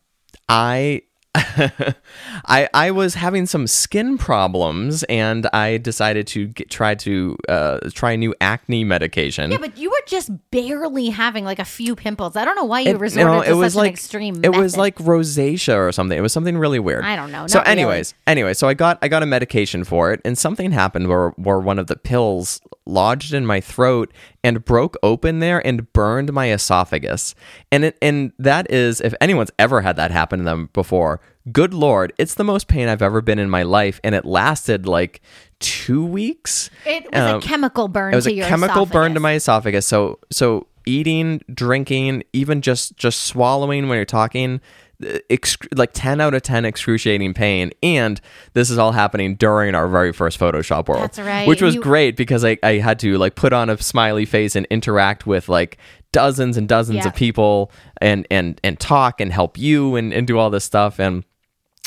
i I I was having some skin problems and I decided to get, try to uh, try a new acne medication. Yeah, but you were just barely having like a few pimples. I don't know why you It- resorted no, to it was such an like extreme. it was like rosacea or something. It was something really weird. I don't know, So, not really. anyways, anyway, so I got I got a medication for it, and something happened where where one of the pills lodged in my throat and broke open there and burned my esophagus. And it, and that is if anyone's ever had that happen to them before, good lord, it's the most pain I've ever been in my life, and it lasted like two weeks. it was um, a chemical burn. It was to a your chemical burn to my esophagus. So so eating, drinking, even just just swallowing when you're talking, uh, exc- like ten out of ten excruciating pain. And this is all happening during our very first Photoshop world. That's right. Which was You- great because I, I had to like put on a smiley face and interact with like dozens and dozens Yeah. of people and and and talk and help you and, and do all this stuff and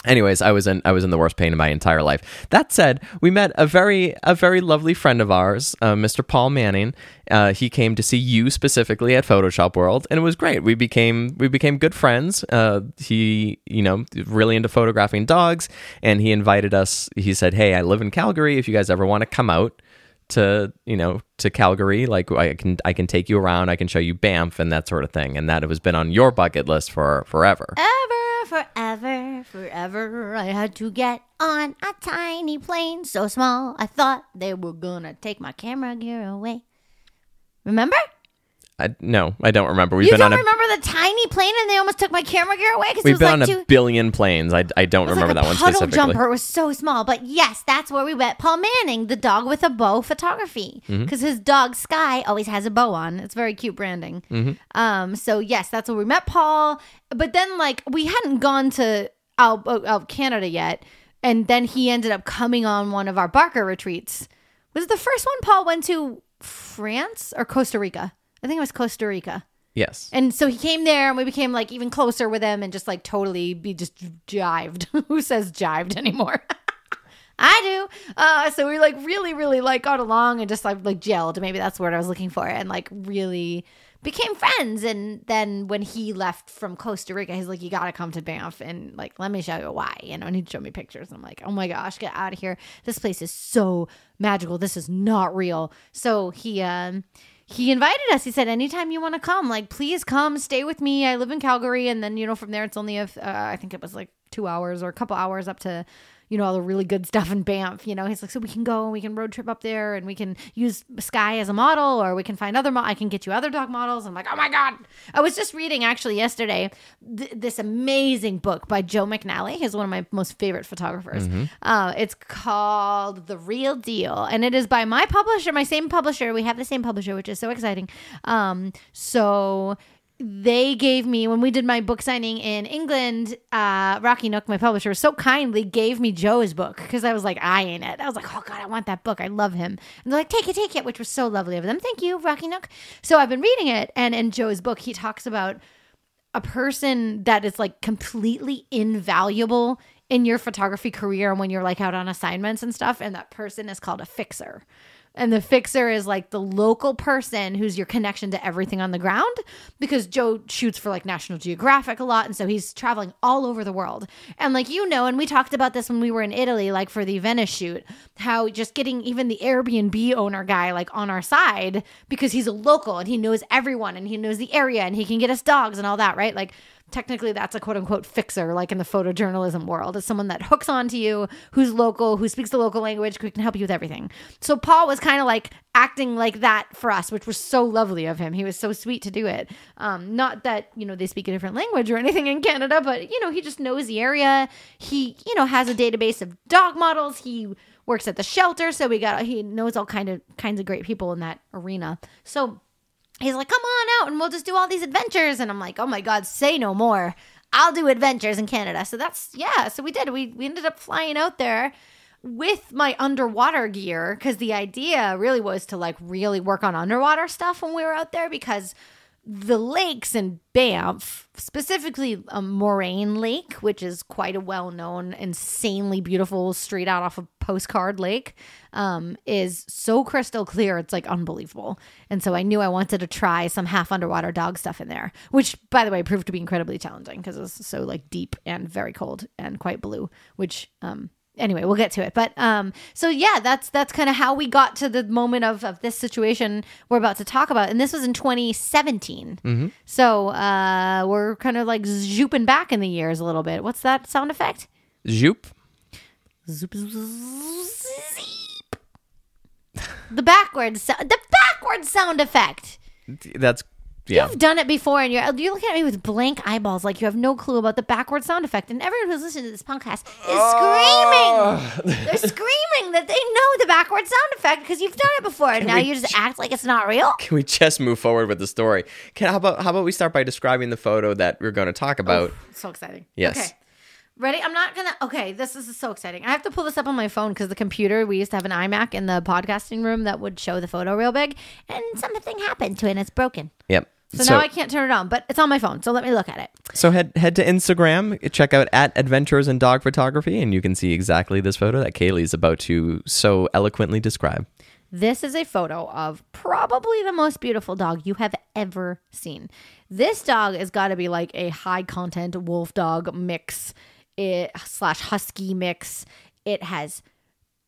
anyways i was in i was in the worst pain of my entire life. That said we met a very a very lovely friend of ours uh, mr paul manning. Uh, he came to see you specifically at photoshop world and it was great. We became we became good friends. Uh, he you know really into photographing dogs and he invited us he said hey i live in calgary. If you guys ever want to come out to you know to Calgary like I can I can take you around. I can show you Banff and that sort of thing and that has been on your bucket list for forever. Ever, forever, forever, I had to get on a tiny plane so small I thought they were gonna take my camera gear away. Remember? I, no, I don't remember. We've been on You been don't on a remember the tiny plane and they almost took my camera gear away because we've was been like on a two. billion planes. I, I don't remember like that one specifically. jumper. Was so small, but yes, that's where we met Paul Manning, the dog with a bow photography, Mm-hmm. because his dog Sky always has a bow on. It's very cute branding. Mm-hmm. Um, so yes, that's where we met Paul. But then, like, we hadn't gone to Al- Canada yet, and then he ended up coming on one of our Barker retreats. Was it the first one Paul went to France or Costa Rica? I think it was Costa Rica. Yes. And so he came there and we became like even closer with him and just like totally be just jived. Who says jived anymore? I do. Uh, so we like really, really like got along and just like like gelled. Maybe that's the word I was looking for. And like really became friends. And then when he left from Costa Rica, he's like, "You got to come to Banff and like let me show you why." You know, and he'd show me pictures. I'm like, "Oh my gosh, get out of here! This place is so magical. This is not real." So he um he invited us. He said, "Anytime you want to come, like please come, stay with me. I live in Calgary, and then you know from there it's only a, uh, I think it was like two hours or a couple hours up to." You know all the really good stuff in Banff. You know he's like, so we can go and we can road trip up there and we can use Sky as a model, or we can find other. Mo- I can get you other dog models. I'm like, oh my god! I was just reading actually yesterday th- this amazing book by Joe McNally. He's one of my most favorite photographers. Uh, it's called The Real Deal, and it is by my publisher, my same publisher. We have the same publisher, which is so exciting. Um, so they gave me when we did my book signing in England. Uh, Rocky Nook, my publisher, so kindly gave me Joe's book because I was like eyeing it. I was like, oh god, I want that book. I love him. And they're like, take it, take it, which was so lovely of them. Thank you, Rocky Nook. So I've been reading it, and in Joe's book, he talks about a person that is like completely invaluable in your photography career and when you're like out on assignments and stuff and that person is called a fixer and the fixer is like the local person who's your connection to everything on the ground because Joe shoots for like National Geographic a lot and so he's traveling all over the world. And like you know and we talked about this when we were in Italy like for the Venice shoot how just getting even the Airbnb owner guy like on our side because he's a local and he knows everyone and he knows the area and he can get us dogs and all that, right? Like technically that's a quote unquote fixer like in the photojournalism world. Is someone that hooks onto you who's local who speaks the local language who can help you with everything. So paul was kind of like acting like that for us which was so lovely of him. He was so sweet to do it. Um, not that you know they speak a different language or anything in canada but you know he just knows the area. He you know has a database of dog models. He works at the shelter so we got he knows all kind of kinds of great people in that arena. So he's like, come on out and we'll just do all these adventures. And I'm like, oh my God, say no more. I'll do adventures in Canada. So that's, yeah. So we did. We, we ended up flying out there with my underwater gear because the idea really was to like really work on underwater stuff when we were out there because the lakes in Banff, specifically a Moraine Lake, which is quite a well known, insanely beautiful, straight out off a postcard lake, um, is so crystal clear. It's like unbelievable. And so I knew I wanted to try some half underwater dog stuff in there, which, by the way, proved to be incredibly challenging because it was so like deep and very cold and quite blue, which, um, anyway we'll get to it. But um so yeah that's that's kind of how we got to the moment of of this situation we're about to talk about. And this was in 2017 so uh we're kind of like zooping back in the years a little bit. What's that sound effect? Zoop. Zoop, zoop, the backwards the backwards sound effect. That's yeah. You've done it before, and you're you're looking at me with blank eyeballs, like you have no clue about the backward sound effect. And everyone who's listening to this podcast is ah. screaming. They're screaming that they know the backward sound effect because you've done it before, and now you just act like it's not real. Can we just move forward with the story? Can how about how about we start by describing the photo that we're going to talk about? So exciting. Yes. Okay. Ready? I'm not gonna. Okay, this is so exciting. I have to pull this up on my phone because the computer. We used to have an iMac in the podcasting room that would show the photo real big, and something happened to it. and It's broken. Yep. So, now I can't turn it on, but it's on my phone. So let me look at it. So head head to Instagram, check out at Adventures in Dog Photography, and you can see exactly this photo that Kaylee's about to so eloquently describe. This is a photo of probably the most beautiful dog you have ever seen. This dog has got to be like a high content wolf dog mix it, slash husky mix. It has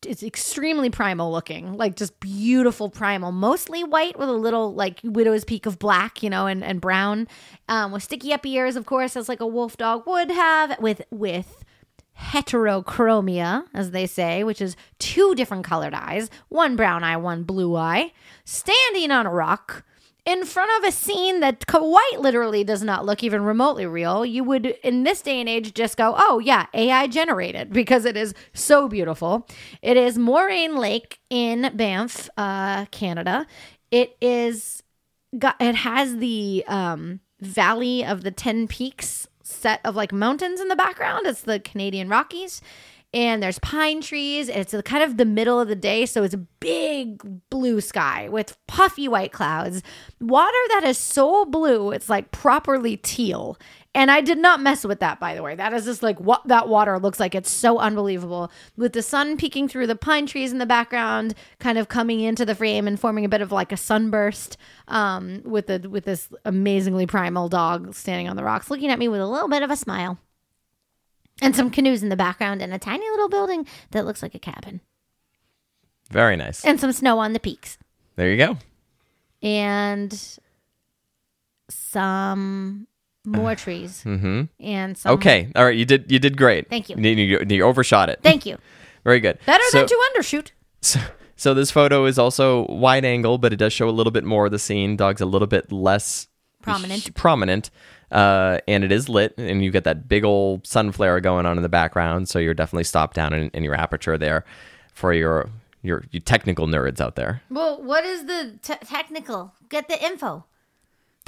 it's extremely primal looking, like just beautiful primal, mostly white with a little like widow's peak of black, you know, and, and brown, um, with sticky up ears, of course, as like a wolf dog would have, with with heterochromia, as they say, which is two different colored eyes, one brown eye, one blue eye, standing on a rock in front of a scene that quite literally does not look even remotely real. You would, in this day and age, just go, oh, yeah, AI generated because it is so beautiful. It is Moraine Lake in Banff, uh, Canada. It is got it has the um valley of the 10 peaks set of like mountains in the background it's the canadian rockies and there's pine trees it's kind of the middle of the day so it's a big blue sky with puffy white clouds. Water that is so blue it's like properly teal. And i did not mess with that by the way. That is just like what that water looks like. It's so unbelievable. With the sun peeking through the pine trees in the background kind of coming into the frame and forming a bit of like a sunburst um, with the with this amazingly primal dog standing on the rocks looking at me with a little bit of a smile and some canoes in the background and a tiny little building that looks like a cabin Very nice. and some snow on the peaks There you go. and some more trees Mm-hmm. and some Okay. All right. You did you did great. Thank you. You, you, you overshot it. thank you Very good. better so, than to undershoot So, so this photo is also wide angle, but it does show a little bit more of the scene. Dog's a little bit less Prominent. prominent, uh, and it is lit, and you get that big old sun flare going on in the background. So you're definitely stopped down in, in your aperture there for your your you technical nerds out there. well what is the te- technical get the info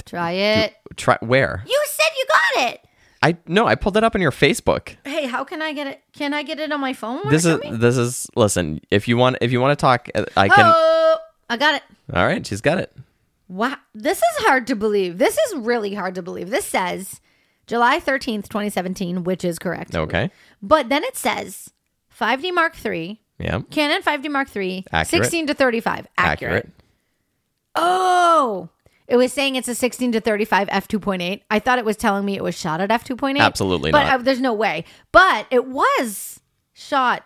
try it Try where you said you got it I no, I pulled it up on your Facebook. hey how can i get it can i get it on my phone This is Wanna show me? this is listen. If you want if you want to talk, uh, I can. oh i got it All right, she's got it. Wow. This is hard to believe. This is really hard to believe. This says July 13th, 2017, which is correct. Okay. But then it says 5D Mark III, Yeah. Canon 5D Mark III, Accurate. 16 to 35. Accurate. Accurate. Oh, it was saying it's a 16 to 35 f2.8. I thought it was telling me it was shot at f2.8. Absolutely but not. uh, there's no way. But it was shot.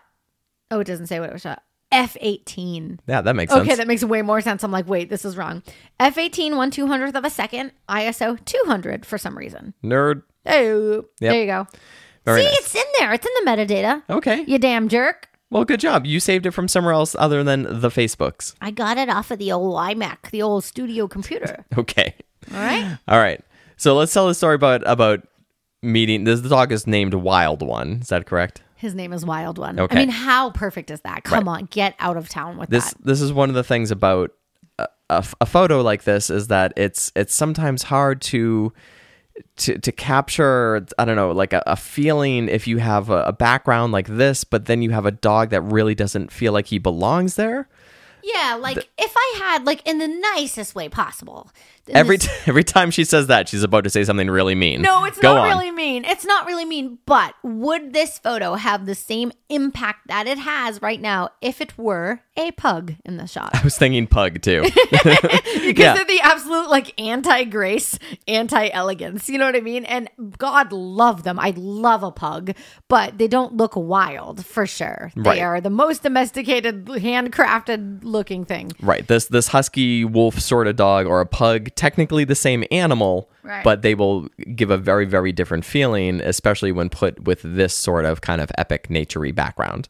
Oh, it doesn't say what it was shot. F18. Yeah, that makes sense. Okay, that makes way more sense. I'm like, wait, this is wrong. F18, one two hundredth of a second, ISO 200 for some reason. Nerd. Oh, there you go. Very See, nice. it's in there. It's in the metadata. Okay. You damn jerk. Well, good job. You saved it from somewhere else other than the Facebooks. I got it off of the old iMac, the old studio computer. Okay. All right. All right. So let's tell the story about about meeting. This the dog is named Wild One. Is that correct? His name is Wild One. Okay. I mean, how perfect is that? Come on, get out of town with This that. this is one of the things about a photo like this is that it's it's sometimes hard to to to capture I don't know like a, a feeling if you have a, a background like this, but then you have a dog that really doesn't feel like he belongs there. Yeah, like if I had, like, in the nicest way possible, Every t- every time she says that, she's about to say something really mean. no, it's Go not on. really mean. It's not really mean. But would this photo have the same impact that it has right now if it were a pug in the shot? I was thinking pug too. because Yeah. they're the absolute like anti-grace, anti-elegance. You know what I mean? And God love them. I love a pug, but they don't look wild for sure. They Right. are the most domesticated, handcrafted looking thing. right. This this husky wolf sort of dog or a pug, technically the same animal, Right. but they will give a very very different feeling, especially when put with this sort of kind of epic naturey background.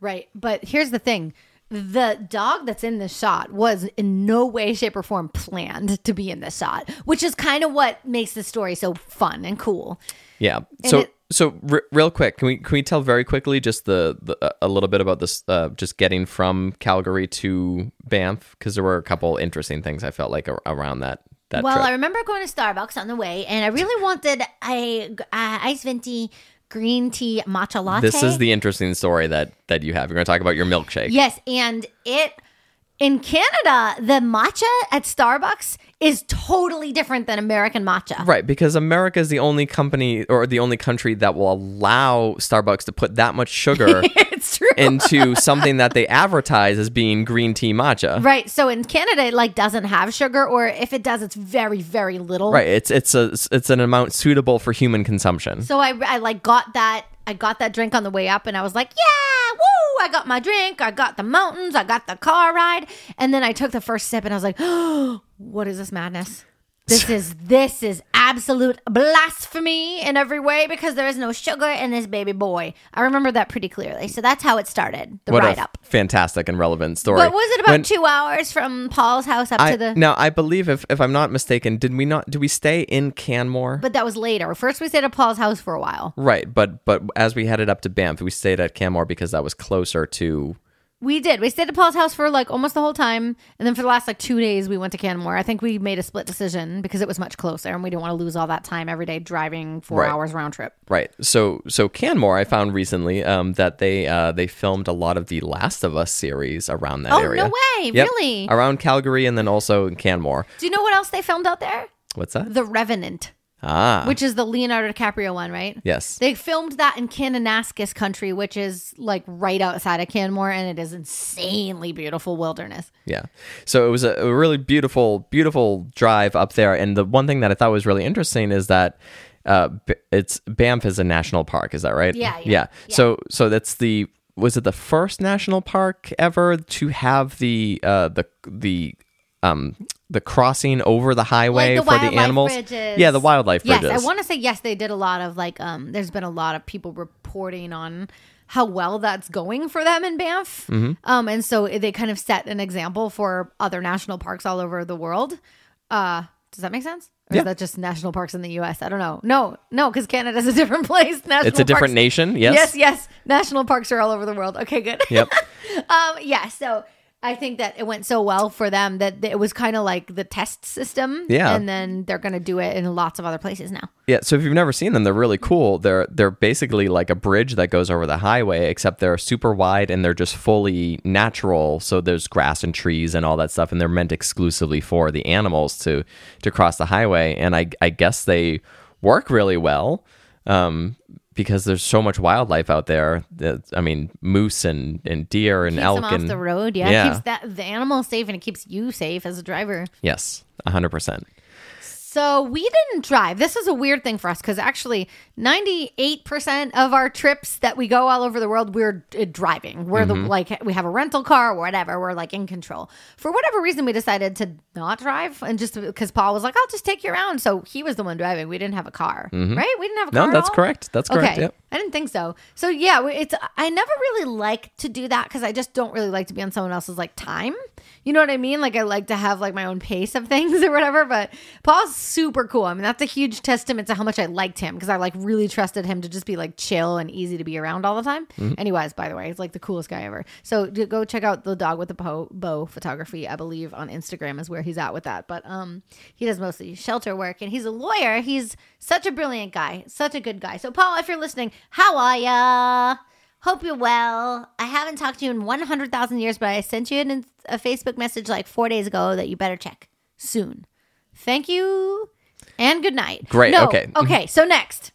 Right. But here's the thing. The dog that's in this shot was in no way, shape, or form planned to be in this shot, which is kind of what makes the story so fun and cool. Yeah. So it- so r- real quick, can we can we tell very quickly just the, the a little bit about this uh, just getting from Calgary to Banff because there were a couple interesting things I felt like ar- around that that Well, trip. I remember going to Starbucks on the way, and I really wanted a, a ice venti green tea matcha latte. this is the interesting story that that you have. You're going to talk about your milkshake. yes, and it in Canada, the matcha at Starbucks is totally different than American matcha. Right, because America is the only company or the only country that will allow Starbucks to put that much sugar into something that they advertise as being green tea matcha. Right. So in Canada, it like doesn't have sugar, or if it does, it's very, very little. Right, it's it's a it's an amount suitable for human consumption. So I, I like got that I got that drink on the way up and I was like, yeah, woo, I got my drink, I got the mountains, I got the car ride. And then I took the first sip and I was like, oh, what is this madness? This is this is absolute blasphemy in every way because there is no sugar in this baby boy. I remember that pretty clearly. So that's how it started, the what ride a up. fantastic and relevant story. But was it about When- two hours from Paul's house up I, to the now I believe if if I'm not mistaken, did we not did we stay in Canmore? but that was later. First we stayed at Paul's house for a while. right, but but as we headed up to Banff, we stayed at Canmore because that was closer to We did. We stayed at Paul's house for like almost the whole time, and then for the last like two days, we went to Canmore. I think we made a split decision because it was much closer, and we didn't want to lose all that time every day driving four Right. hours round trip. Right. So so Canmore, I found recently um, that they uh, they filmed a lot of the Last of Us series around that Oh, area. no way. Yep. Really? Around Calgary and then also in Canmore. Do you know what else they filmed out there? What's that? The Revenant, Ah. which is the Leonardo DiCaprio one, right? yes. They filmed that in Kananaskis country, which is like right outside of Canmore, and it is insanely beautiful wilderness. Yeah. So it was a, a really beautiful, beautiful drive up there. And the one thing that I thought was really interesting is that uh, it's Banff is a national park. Is that right? Yeah, yeah, yeah. So so that's the was it the first national park ever to have the uh, the the um the crossing over the highway Like the for the animals? bridges. Yeah, the wildlife Yes, bridges. I want to say yes. They did a lot of like. Um, there's been a lot of people reporting on how well that's going for them in Banff. Mm-hmm. Um, and so they kind of set an example for other national parks all over the world. Uh, does that make sense? Or Yeah. is that just national parks in the U.S.? I don't know. No, no, because Canada's a different place. National it's a different parks- nation. Yes. Yes, yes. National parks are all over the world. Okay, good. Yep. um, yeah. So I think that it went so well for them that it was kind of like the test system. Yeah. And then they're going to do it in lots of other places now. Yeah, so if you've never seen them, they're really cool. They're they're basically like a bridge that goes over the highway, except they're super wide and they're just fully natural. So there's grass and trees and all that stuff, and they're meant exclusively for the animals to to cross the highway. And I I guess they work really well um, because there's so much wildlife out there. That, I mean, moose and, and deer and Keeps elk them off and the road. Yeah. yeah. Keeps that the animal safe and it keeps you safe as a driver. yes, hundred percent. So we didn't drive. This is a weird thing for us because actually, ninety-eight percent of our trips that we go all over the world, we're uh, driving. We're the like we have a rental car or whatever. We're like in control. For whatever reason, we decided to not drive, and just because Paul was like, "I'll just take you around," so he was the one driving. We didn't have a car, right? We didn't have a car. No, at that's all? correct. That's correct. Okay, Yep. I didn't think so. So yeah, we- it's I never really like to do that because I just don't really like to be on someone else's like time. You know what I mean? Like I like to have like my own pace of things or whatever. But Paul's super cool. I mean, that's a huge testament to how much I liked him because I like really trusted him to just be like chill and easy to be around all the time. And he was, by the way, he's like the coolest guy ever. So go check out the dog with the bow, bow photography. I believe on Instagram is where he's at with that. But um, he does mostly shelter work and he's a lawyer. He's such a brilliant guy, such a good guy. So Paul, if you're listening, how are ya? Hope you're well. I haven't talked to you in 100,000 years, but I sent you an, a Facebook message like four days ago that you better check soon. Thank you and good night. Great, No, okay. Okay. So next,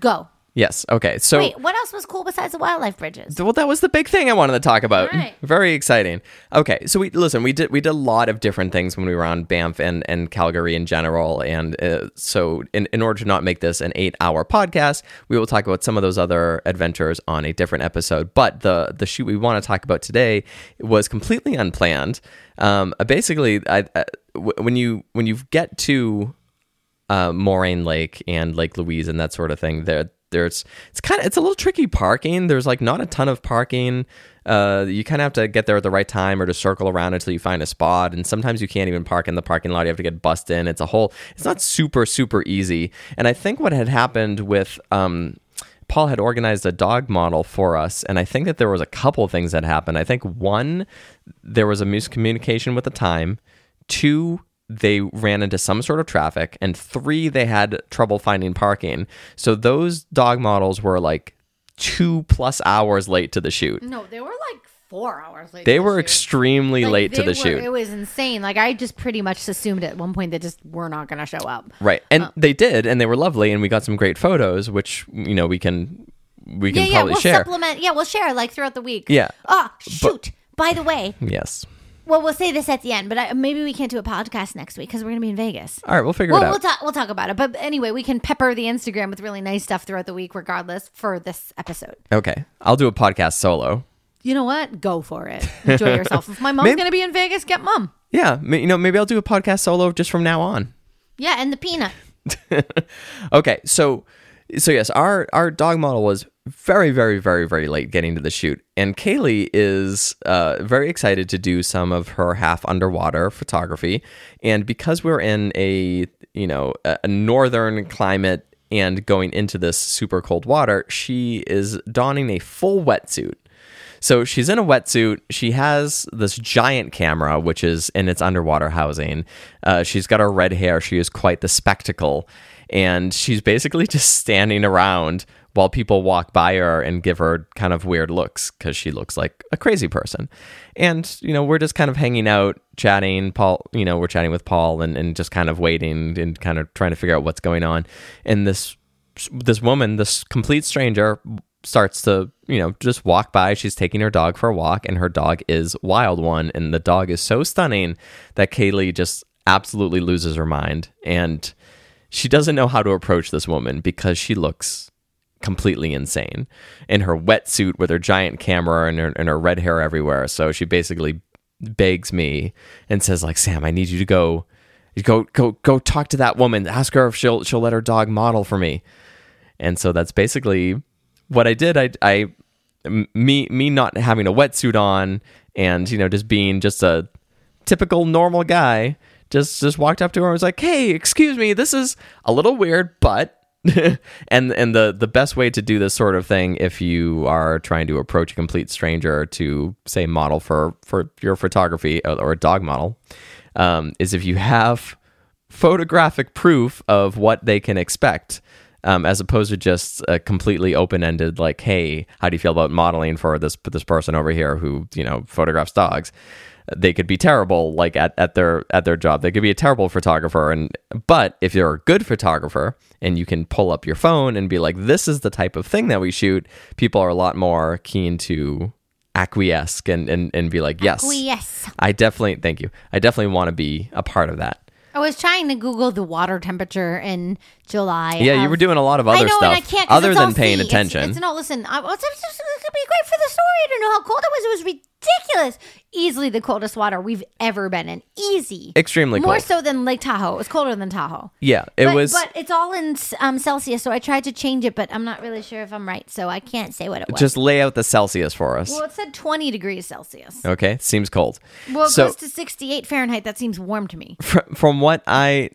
go. Yes. Okay. So Wait, what else was cool besides the wildlife bridges? well that was the big thing i wanted to talk about right. very exciting okay so we listen we did we did a lot of different things when we were on banff and, and calgary in general and uh, so in, in order to not make this an eight hour podcast we will talk about some of those other adventures on a different episode but the the shoot we want to talk about today was completely unplanned um, basically I when you when you get to uh, Moraine Lake and Lake Louise and that sort of thing. There, there's it's kind of it's a little tricky parking. There's like not a ton of parking. Uh, you kind of have to get there at the right time or to circle around until you find a spot. And sometimes you can't even park in the parking lot. You have to get bussed in. It's a whole. It's not super super easy. And I think what had happened with um, Paul had organized a dog model for us, and I think that there was a couple things that happened. I think one, there was a miscommunication with the time. Two, they ran into some sort of traffic, and three, they had trouble finding parking. So those dog models were like two plus hours late to the shoot. No, they were like four hours late. They to the were shoot. extremely Like, late to the were- shoot. It was insane. Like I just pretty much assumed at one point they just were not going to show up. Right. And um, they did, and they were lovely, and we got some great photos, which, you know, we can we can yeah, probably we'll share. supplement. Yeah, we'll share like throughout the week. Yeah. Oh shoot. By the way, Yes. Well, we'll say this at the end, but I, maybe we can't do a podcast next week because we're going to be in Vegas. All right, we'll figure Well, it out. we'll talk. We'll talk about it. But anyway, we can pepper the Instagram with really nice stuff throughout the week, regardless. For this episode, okay. I'll do a podcast solo. you know what? Go for it. Enjoy yourself. If my mom's Maybe- going to be in Vegas, get mom. Yeah, you know, maybe I'll do a podcast solo just from now on. Yeah, and the peanut. Okay, so so yes, our our dog model was very very very very late getting to the shoot, and Kaylee is uh, very excited to do some of her half underwater photography, and because we're in a you know a, northern climate and going into this super cold water, she is donning a full wetsuit. So she's in a wetsuit. She has this giant camera, which is in its underwater housing. Uh, she's got her red hair. She is quite the spectacle. And she's basically just standing around while people walk by her and give her kind of weird looks because she looks like a crazy person. And, you know, we're just kind of hanging out, chatting. Paul, you know, we're chatting with Paul and, and just kind of waiting and kind of trying to figure out what's going on. And this this woman, this complete stranger, starts to, you know, just walk by. She's taking her dog for a walk, and her dog is Wild One. And the dog is so stunning that Kaylee just absolutely loses her mind. And she doesn't know how to approach this woman because she looks completely insane in her wetsuit with her giant camera and her, and her red hair everywhere. So she basically begs me and says, like, Sam, I need you to go. Go go go talk to that woman. Ask her if she'll she'll let her dog model for me. And so that's basically what I did. I, me, me not having a wetsuit on, and you know, just being just a typical normal guy, just just walked up to her and was like, "Hey, excuse me, this is a little weird, but." and and the the best way to do this sort of thing if you are trying to approach a complete stranger to say model for for your photography or, or a dog model um, is if you have photographic proof of what they can expect um, as opposed to just a completely open-ended like hey how do you feel about modeling for this this person over here who you know photographs dogs they could be terrible like at, at their at their job they could be a terrible photographer and but if you're a good photographer and you can pull up your phone and be like this is the type of thing that we shoot people are a lot more keen to acquiesce and and, and be like yes Yes. I definitely thank you. I definitely want to be a part of that. I was trying to Google the water temperature in July. Yeah, you were doing a lot of I other know, stuff and I can't 'cause other it's than paying sea. Attention. It's, no, listen. I, it's, it's, it's gonna be great for the story to know how cold it was. It was ridiculous. Easily the coldest water we've ever been in. Easy. Extremely More cold. so than Lake Tahoe. It was colder than Tahoe. yeah, it but, was but it's all in um, Celsius, so I tried to change it, but I'm not really sure if I'm right, so I can't say what it was. just lay out the Celsius for us. well, it said 20 degrees Celsius. Okay, seems cold. Well, it so goes to 68 Fahrenheit. That seems warm to me. fr- from what I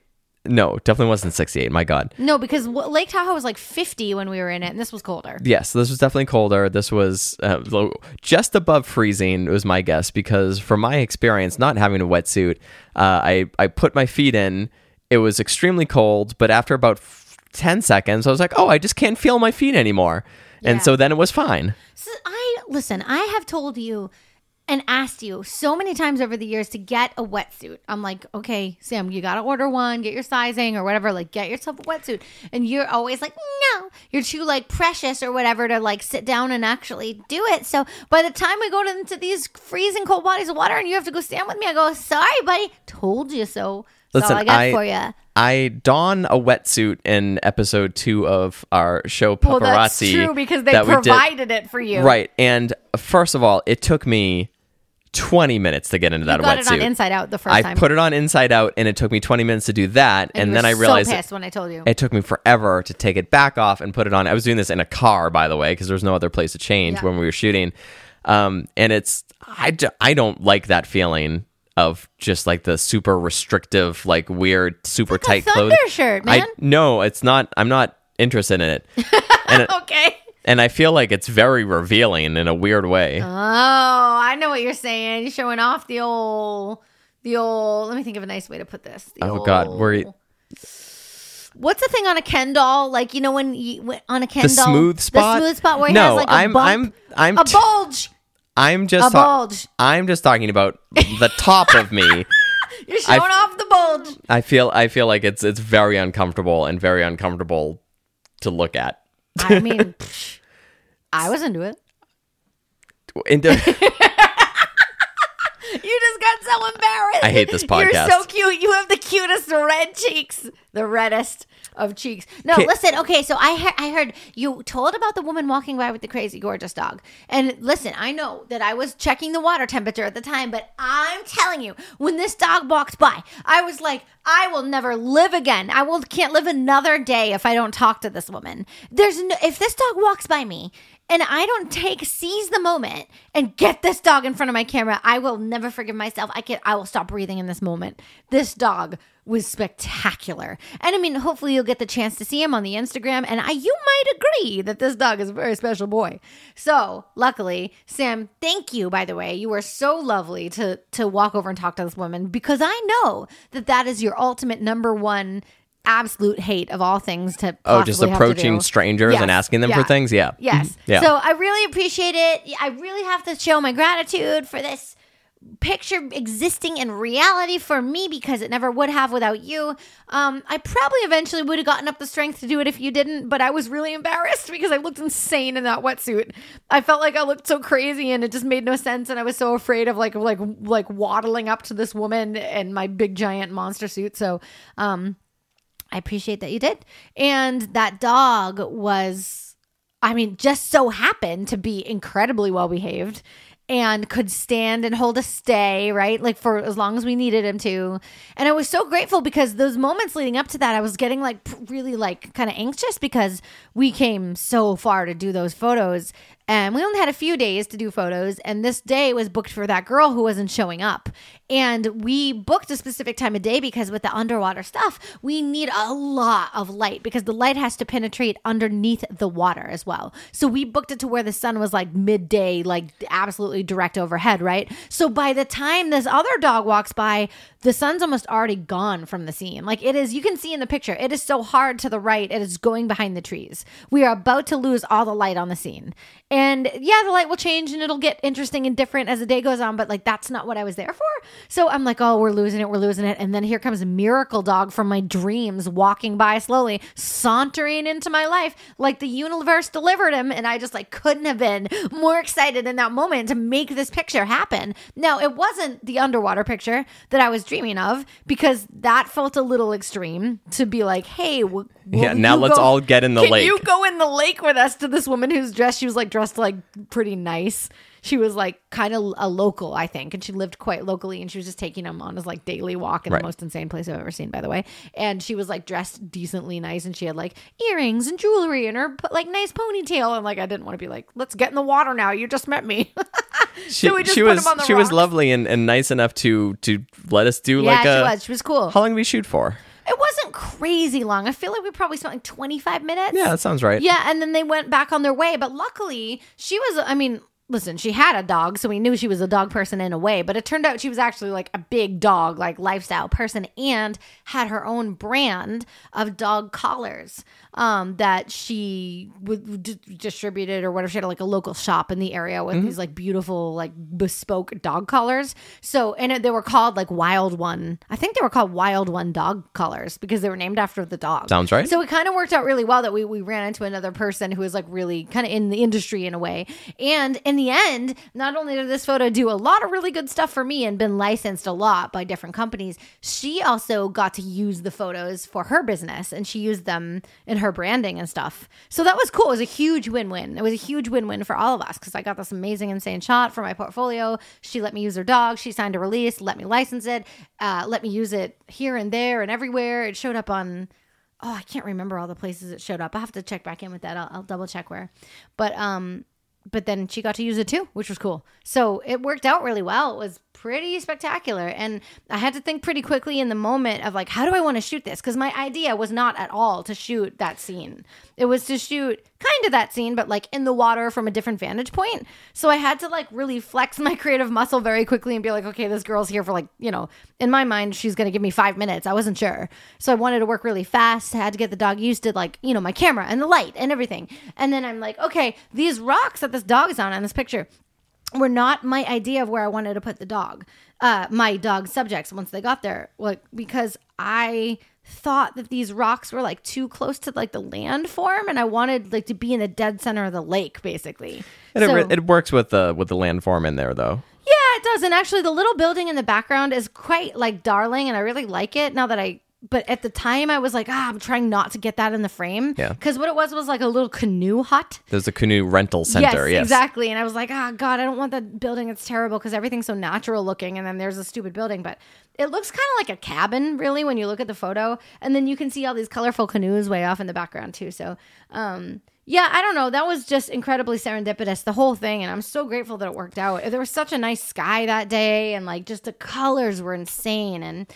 no, definitely wasn't 68. My god. No, because Lake Tahoe was like 50 when we were in it, and this was colder. Yes, this was definitely colder. This was uh, just above freezing, it was my guess, because from my experience, not having a wetsuit, uh, I, I put my feet in. It was extremely cold, but after about f- 10 seconds, I was like, oh, I just can't feel my feet anymore. Yeah. And so then it was fine. So I listen. I have told you and asked you so many times over the years to get a wetsuit. I'm like, okay, Sam, you got to order one, get your sizing or whatever, like get yourself a wetsuit. And you're always like, no, you're too like precious or whatever to like sit down and actually do it. So by the time we go to, into these freezing cold bodies of water and you have to go stand with me, I go, sorry, buddy, told you so. That's Listen, all I got I- for you. I don a wetsuit in episode two of our show Well, that's Paparazzi. true because they provided it for you. Right. And first of all, it took me 20 minutes to get into that You got wetsuit. it on Inside Out the first I time. put it on inside out and it took me 20 minutes to do that. And, you then were I realized so it, pissed when I told you. it took me forever to take it back off and put it on. I was doing this in a car, by the way, because there was no other place to change Yeah. when we were shooting. Um, and it's, I, d- I don't like that feeling of just like the super restrictive, like weird, super tight thunder clothes. shirt, I, man. no, it's not. I'm not interested in it. and, it, okay. And I feel like it's very revealing in a weird way. Oh, I know what you're saying. You're showing off the old, the old. Let me think of a nice way to put this. The Oh, God, old- were you- What's the thing on a Ken doll? Like you know when you when- on a Ken the doll, smooth spot. the smooth spot where it no, has like a I'm, bump, I'm, I'm, a t- bulge, I'm a just, ta- bulge. I'm just talking about the top of me. You're showing I've- off the bulge. I feel, I feel like it's, it's very uncomfortable and very uncomfortable to look at. I mean, I was into it. Into- You just got so embarrassed. I hate this podcast. You're so cute. You have the cutest red cheeks, the reddest of cheeks. No, Okay. listen. Okay, so I heard, I heard you told about the woman walking by with the crazy gorgeous dog. And listen, I know that I was checking the water temperature at the time, but I'm telling you, when this dog walked by, I was like, I will never live again. I will can't live another day if I don't talk to this woman. There's no if this dog walks by me and I don't take seize the moment and get this dog in front of my camera, I will never forgive myself. I can I will stop breathing in this moment. This dog was spectacular. And I mean, hopefully you'll get the chance to see him on the Instagram and I you might agree that this dog is a very special boy. So, luckily, Sam, thank you by the way. You were so lovely to to walk over and talk to this woman because I know that that is your ultimate number one absolute hate of all things to oh, just possibly have to approaching strangers and asking them Yeah. for things. Yeah. Yes. Yeah. So I really appreciate it. I really have to show my gratitude for this picture existing in reality for me because it never would have without you. Um, I probably eventually would have gotten up the strength to do it if you didn't, but I was really embarrassed because I looked insane in that wetsuit. I felt like I looked so crazy and it just made no sense and I was so afraid of like like like waddling up to this woman in my big giant monster suit. So um I appreciate that you did. And that dog was, I mean, just so happened to be incredibly well behaved and could stand and hold a stay, right? Like for as long as we needed him to. And I was so grateful because those moments leading up to that, I was getting like really like kind of anxious because we came so far to do those photos. And we only had a few days to do photos, and this day was booked for that girl who wasn't showing up. And we booked a specific time of day because with the underwater stuff, we need a lot of light because the light has to penetrate underneath the water as well. So we booked it to where the sun was like midday, like absolutely direct overhead, right? So by the time this other dog walks by, the sun's almost already gone from the scene. Like it is, you can see in the picture, it is so hard to the right, it is going behind the trees. We are about to lose all the light on the scene. Yeah, the light will change and it'll get interesting and different as the day goes on, but like that's not what I was there for. So I'm like, oh, we're losing it, we're losing it. And then here comes a miracle dog from my dreams walking by slowly, sauntering into my life like the universe delivered him. And I just like couldn't have been more excited in that moment to make this picture happen. Now, it wasn't the underwater picture that I was dreaming of because that felt a little extreme to be like, hey, w- Yeah, now let's go- all get in the Can lake. you go in the lake with us to this woman who's dressed? She was like dressed like pretty nice. She was like kind of a local, I think, and she lived quite locally. And she was just taking him on his like daily walk in Right. the most insane place I've ever seen, by the way. And she was like dressed decently nice, and she had like earrings and jewelry and her like nice ponytail. And like I didn't want to be like, let's get in the water now. You just met me. She, So she put was him on the she was lovely and, and nice enough to to let us do yeah, like a she uh, was. She was cool. how long did we shoot for? It wasn't crazy long. I feel like we probably spent like twenty five minutes. Yeah, that sounds right. Yeah, and then they went back on their way. But luckily, she was, I mean, listen, she had a dog, so we knew she was a dog person in a way, but it turned out she was actually like a big dog, like lifestyle person, and had her own brand of dog collars um, that she would d- distributed or whatever. She had like a local shop in the area with these like beautiful, like bespoke dog collars. So, and it, they were called like Wild One. I think they were called Wild One dog collars because they were named after the dog. Sounds right. So it kind of worked out really well that we, we ran into another person who was like really kind of in the industry in a way. And in the end, not only did this photo do a lot of really good stuff for me and been licensed a lot by different companies, she also got to use the photos for her business and she used them in her branding and stuff. So that was cool. It was a huge win win. It was a huge win win for all of us because I got this amazing, insane shot for my portfolio. She let me use her dog. She signed a release, let me license it, uh, let me use it here and there and everywhere. It showed up on oh i can't remember all the places it showed up I'll have to check back in with that i'll, I'll double check where but um but then she got to use it too which was cool so it worked out really well it was pretty spectacular. And i had to think pretty quickly in the moment of like how do i want to shoot this? Because my idea was not at all to shoot that scene. It was to shoot kind of that scene but like in the water from a different vantage point. So i had to like really flex my creative muscle very quickly and be like okay this girl's here for like you know in my mind she's going to give me five minutes. I wasn't sure. So i wanted to work really fast. I had to get the dog used to like you know my camera and the light and everything. And then i'm like okay these rocks that this dog is on in this picture were not my idea of where I wanted to put the dog, uh, my dog subjects once they got there, like because I thought that these rocks were like too close to like the landform, and I wanted like to be in the dead center of the lake, basically. And So- it, it works with the with the landform in there though. yeah, it does. And actually, the little building in the background is quite like darling, and I really like it now that I. But at the time, I was like, ah, I'm trying not to get that in the frame. Yeah. Because what it was was like a little canoe hut. There's a canoe rental center. Yes, exactly. And I was like, oh god, I don't want that building. It's terrible because everything's so natural looking, and then there's a stupid building, but it looks kind of like a cabin, really, when you look at the photo. And then you can see all these colorful canoes way off in the background too. So, um, yeah, I don't know. That was just incredibly serendipitous, the whole thing, and I'm so grateful that it worked out. There was such a nice sky that day, and like just the colors were insane, and.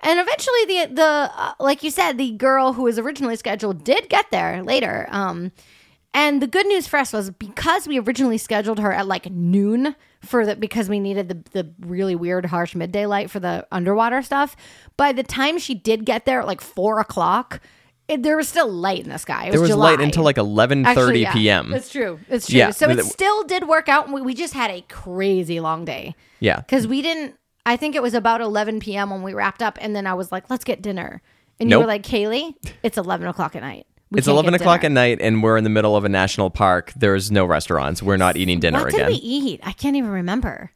And eventually, the the uh, like you said, the girl who was originally scheduled did get there later. Um, and the good news for us was because we originally scheduled her at like noon for the because we needed the the really weird harsh midday light for the underwater stuff. By the time she did get there at like four o'clock, it, there was still light in the sky. It There was July. light until like 11:30 Actually, yeah, p.m. It's true. It's true. Yeah, so it still did work out. and We, we just had a crazy long day Yeah, because we didn't. I think it was about 11 p.m. when we wrapped up, and then I was like, "Let's get dinner," and you Nope. were like, "Kaylee, it's 11 o'clock at night." We it's can't 11 get o'clock dinner." at night, and we're in the middle of a national park. There's no restaurants. We're not eating dinner again. What again. did we eat? I can't even remember.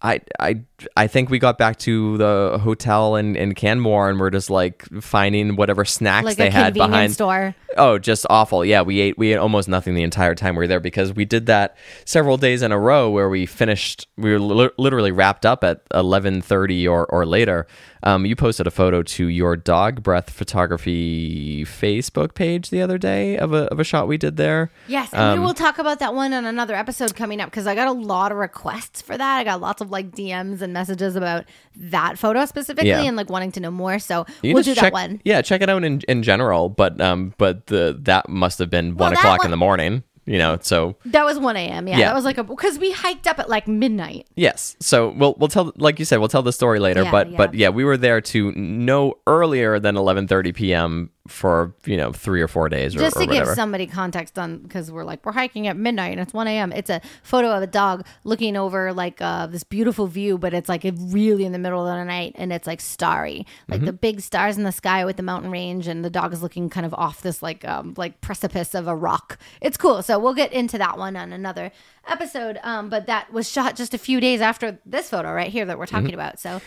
I, I, I think we got back to the hotel in, in Canmore, and we're just like finding whatever snacks Like they had behind. store. Oh, just awful. Yeah, we ate we ate almost nothing the entire time we were there because we did that several days in a row where we finished we were li- literally wrapped up at 11:30 or or later. Um, you posted a photo to your dog breath photography Facebook page the other day of a of a shot we did there. Yes, and Um, we will talk about that one on another episode coming up because I got a lot of requests for that. I got lots of like DMs and messages about that photo specifically Yeah. and like wanting to know more. So You we'll do check, that one. Yeah, check it out in, in general, but um but the that must have been one o'clock one- in the morning. You know, so That was 1 a.m. Yeah, Yeah. that was like a because we hiked up at like midnight. Yes. So we'll we'll tell like you said we'll tell the story later, Yeah, but yeah. but yeah, we were there to no earlier than 11:30 p.m. for, you know, 3 or 4 days or, Just to give somebody context on because we're like we're hiking at midnight and it's 1 a.m. It's a photo of a dog looking over like uh, this beautiful view, but it's like really in the middle of the night and it's like starry, like Mm-hmm. the big stars in the sky with the mountain range, and the dog is looking kind of off this like um, like precipice of a rock. It's cool. So we'll get into that one on another episode. Um, but that was shot just a few days after this photo right here that we're talking Mm-hmm. about. So.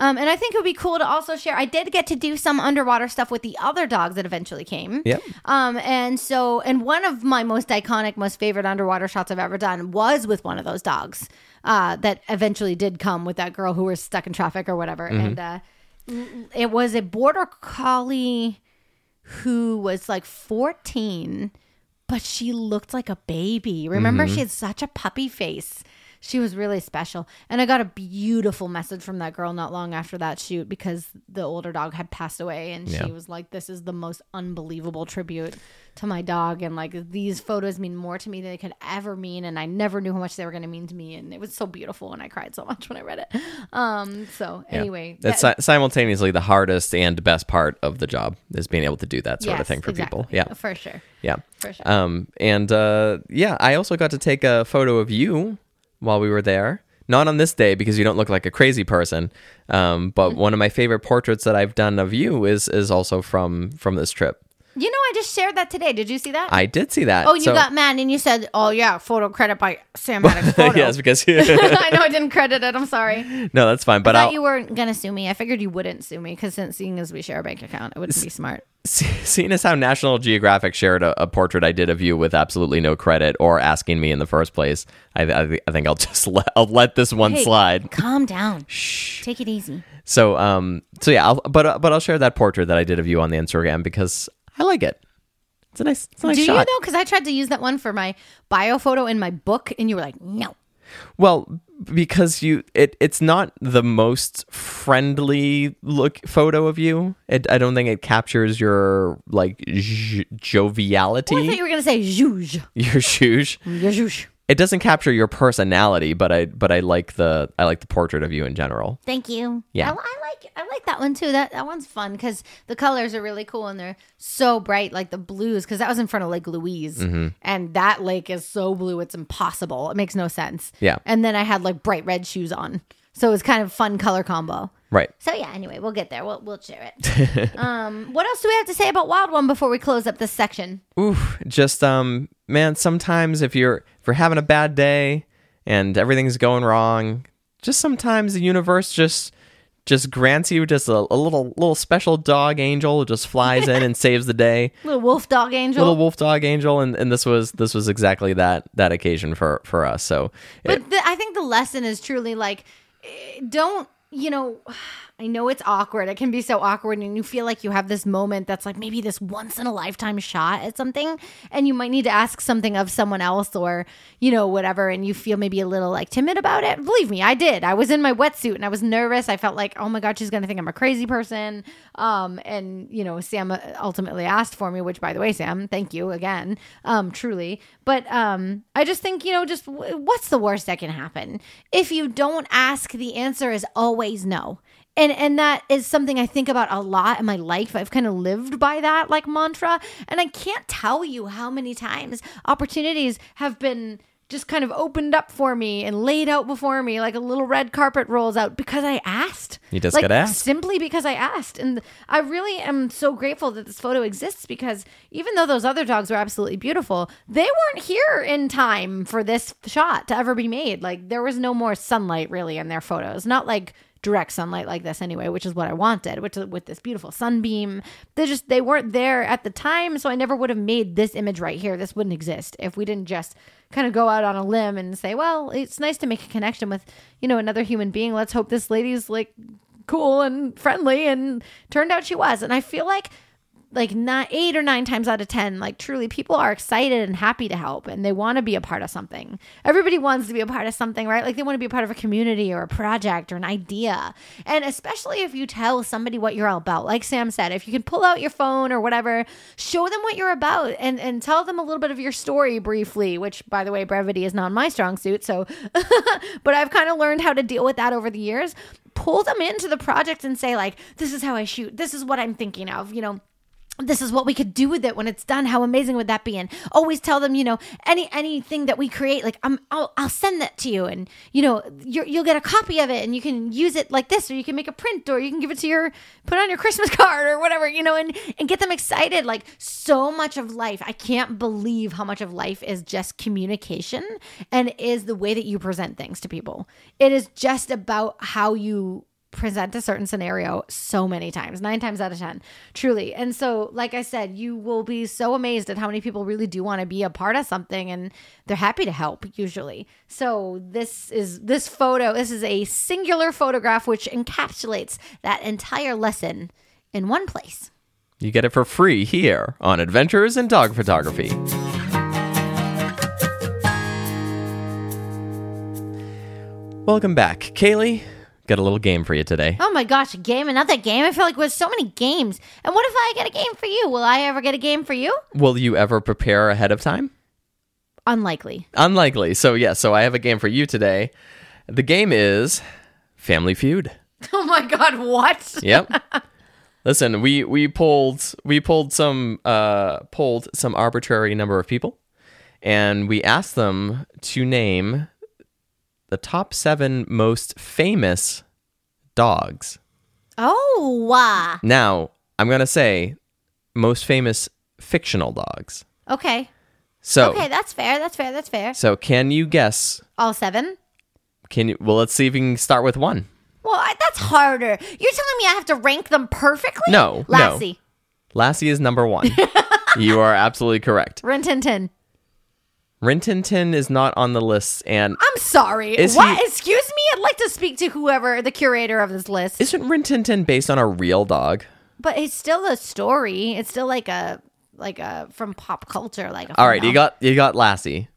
Um, and I think it would be cool to also share. I did get to do some underwater stuff with the other dogs that eventually came. Yep. Um, and so, and one of my most iconic, most favorite underwater shots I've ever done was with one of those dogs uh, that eventually did come with that girl who was stuck in traffic or whatever. Mm-hmm. And uh, it was a border collie who was like 14, but she looked like a baby. Remember, Mm-hmm. she had such a puppy face. She was really special. And I got a beautiful message from that girl not long after that shoot because the older dog had passed away. And Yeah. she was like, This is the most unbelievable tribute to my dog. And like, these photos mean more to me than they could ever mean. And I never knew how much they were going to mean to me. And it was so beautiful. And I cried so much when I read it. Um, so, Yeah. anyway. That's that- si- simultaneously the hardest and best part of the job is being able to do that sort of thing for exactly. people. Yeah. For sure. Yeah. For sure. Um, and uh, yeah, I also got to take a photo of you while we were there. Not on this day because you don't look like a crazy person. Um, but one of my favorite portraits that I've done of you is is also from from this trip. You know, I just shared that today. Did you see that? I did see that. oh, you So- got mad and you said, "Oh yeah, photo credit by Sam Maddox photo." yes, because I know I didn't credit it. I'm sorry. no, that's fine. But I thought I'll, you weren't gonna sue me. I figured you wouldn't sue me because since seeing as we share a bank account, it wouldn't be smart. see- seeing as how National Geographic shared a, a portrait I did of you with absolutely no credit or asking me in the first place, I, I, I think I'll just let, I'll let this one Hey, slide. Calm down. Shh. Take it easy. So um so yeah, I'll, but but I'll share that portrait that I did of you on the Instagram because I like it. It's a nice, it's a nice Do you shot. though? Because I tried to use that one for my bio photo in my book, and you were like, "No." Well, because you it it's not the most friendly look photo of you. It, I don't think it captures your like j- joviality. Oh, I thought you were gonna say "zhuzh." your shoes. Yeah, zhuzh. It doesn't capture your personality, but I but I like the I like the portrait of you in general. Thank you. Yeah. I, I like I like that one too. That that one's fun because the colors are really cool and they're so bright, like the blues. Because that was in front of Lake Louise, Mm-hmm. and that lake is so blue, it's impossible. It makes no sense. Yeah. And then I had like bright red shoes on, so it was kind of fun color combo. Right. So yeah. Anyway, we'll get there. We'll we'll share it. um, what else do we have to say about Wild One before we close up this section? Oof, just um man, sometimes if you're if you're having a bad day and everything's going wrong, just sometimes the universe just just grants you just a, a little little special dog angel who just flies in and saves the day. Little wolf dog angel. Little wolf dog angel and, and this was this was exactly that that occasion for for us. So it, But the, I think the lesson is truly like, eh, don't you know? I know it's awkward. It can be so awkward, and you feel like you have this moment that's like maybe this once in a lifetime shot at something, and you might need to ask something of someone else or you know whatever, and you feel maybe a little like timid about it. Believe me, I did. I was in my wetsuit and I was nervous. I felt like, oh my god, she's gonna think I'm a crazy person. Um, and you know, Sam uh, ultimately asked for me, which by the way, Sam, thank you again, um, truly. But um, I just think you know, just what's the worst that can happen if you don't ask? The answer is always no. And, and that is something I think about a lot in my life. I've kind of lived by that like mantra. And I can't tell you how many times opportunities have been just kind of opened up for me and laid out before me like a little red carpet rolls out because I asked. You just like, got asked. Simply because I asked. And I really am so grateful that this photo exists because even though those other dogs were absolutely beautiful, they weren't here in time for this shot to ever be made. Like there was no more sunlight really in their photos. Not like direct sunlight like this anyway, which is what I wanted, which with this beautiful sunbeam. They just they weren't there at the time, so I never would have made this image right here. This wouldn't exist if we didn't just kind of go out on a limb and say, well, it's nice to make a connection with, you know, another human being. Let's hope this lady's like cool and friendly and turned out she was. And I feel like like not eight or nine times out of ten like truly people are excited and happy to help and they want to be a part of something. Everybody wants to be a part of something right? Like they want to be a part of a community or a project or an idea. And especially if you tell somebody what you're all about. Like sam said if you can pull out your phone or whatever show them what you're about and and tell them a little bit of your story briefly which by the way brevity is not my strong suit so but i've kind of learned how to deal with that over the years. Pull them into the project and say like this is how i shoot. This is what i'm thinking of you know this is what we could do with it when it's done. How amazing would that be? And always tell them, you know, any anything that we create, like I'm, I'll, I'll send that to you, and you know, you're, you'll get a copy of it, and you can use it like this, or you can make a print, or you can give it to your, put on your Christmas card, or whatever, you know, and and get them excited. Like so much of life, I can't believe how much of life is just communication and is the way that you present things to people. It is just about how you present a certain scenario so many times, nine times out of 10, truly. And so, like I said, you will be so amazed at how many people really do want to be a part of something and they're happy to help usually. So, this is this photo, this is a singular photograph which encapsulates that entire lesson in one place. you get it for free here on Adventures in Dog Photography. Welcome back. Kaylee, got a little game for you today. Oh my gosh, a game, another game. I feel like with so many games. And what if I get a game for you? Will I ever get a game for you? Will you ever prepare ahead of time? Unlikely. Unlikely. So, yeah, so I have a game for you today. The game is Family Feud. Oh my god, what? Yep. Listen, we we pulled we pulled some uh pulled some arbitrary number of people and we asked them to name the top 7 most famous dogs. Oh, wow. Now, I'm going to say most famous fictional dogs. Okay. So, Okay, that's fair. That's fair. That's fair. so can you guess? All seven? Can you well, let's see if we can start with one. Well, I, that's harder. You're telling me I have to rank them perfectly? No, no. Lassie. Lassie is number 1. you are absolutely correct. Rin Tin Tin. Rin Tin Tin is not on the list and I'm sorry. What? he- Excuse me? I'd like to speak to whoever the curator of this list. Isn't Rin Tin Tin based on a real dog? but it's still a story. It's still like a like a from pop culture. Like a All right, you got you got Lassie.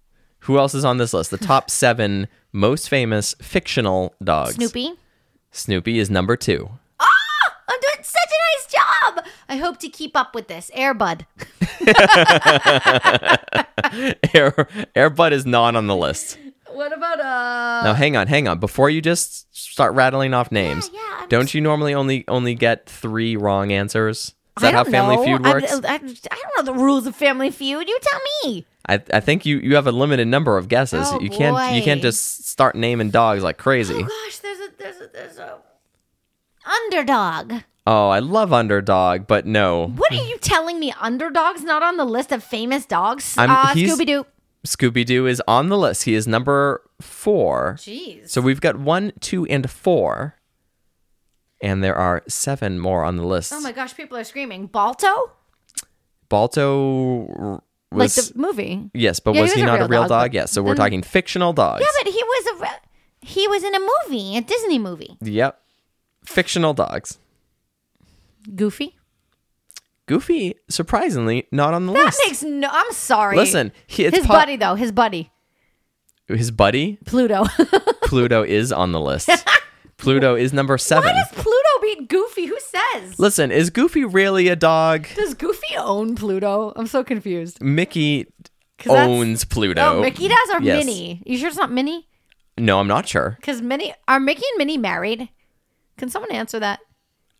Who else is on this list? The top seven most famous fictional dogs. Snoopy. Snoopy is number two. I'm doing such a nice job. I hope to keep up with this. Air Bud. Air Airbud is not on the list. What about uh? Now hang on, hang on. Before you just start rattling off names, yeah, I'm don't just- you normally only only get three wrong answers? Is that how Family know. Feud I- works? I, I, don't know the rules of Family Feud. You tell me. I, I think you, you have a limited number of guesses. Oh, you can't you can't just start naming dogs like crazy. Oh gosh, there's a there's a there's a underdog. Oh, I love underdog, but no. What are you telling me? Underdog's not on the list of famous dogs? I'm- uh, he's- Scooby Doo. Scooby Doo is on the list. He is number four. Jeez. So we've got one, two, and four. And there are seven more on the list. oh my gosh, people are screaming. Balto? Balto r- was like the movie. yes, but Yeah, was he, not a real dog? but Yes. So we're then- talking fictional dogs. Yeah, but he was a re- he was in a movie, a Disney movie. yep, fictional dogs. Goofy. Goofy, surprisingly, not on the That list. That makes no. I'm sorry. Listen, he, his po- buddy though. His buddy his buddy Pluto. Pluto is on the list. Pluto is number seven. Why does Pluto beat Goofy? Who says? Listen, is Goofy really a dog? Does Goofy own Pluto? I'm so confused. Mickey owns Pluto. Oh, Mickey does or Yes. Minnie? You sure it's not Minnie? No, I'm not sure. Because Minnie are Mickey and Minnie married? Can someone answer that?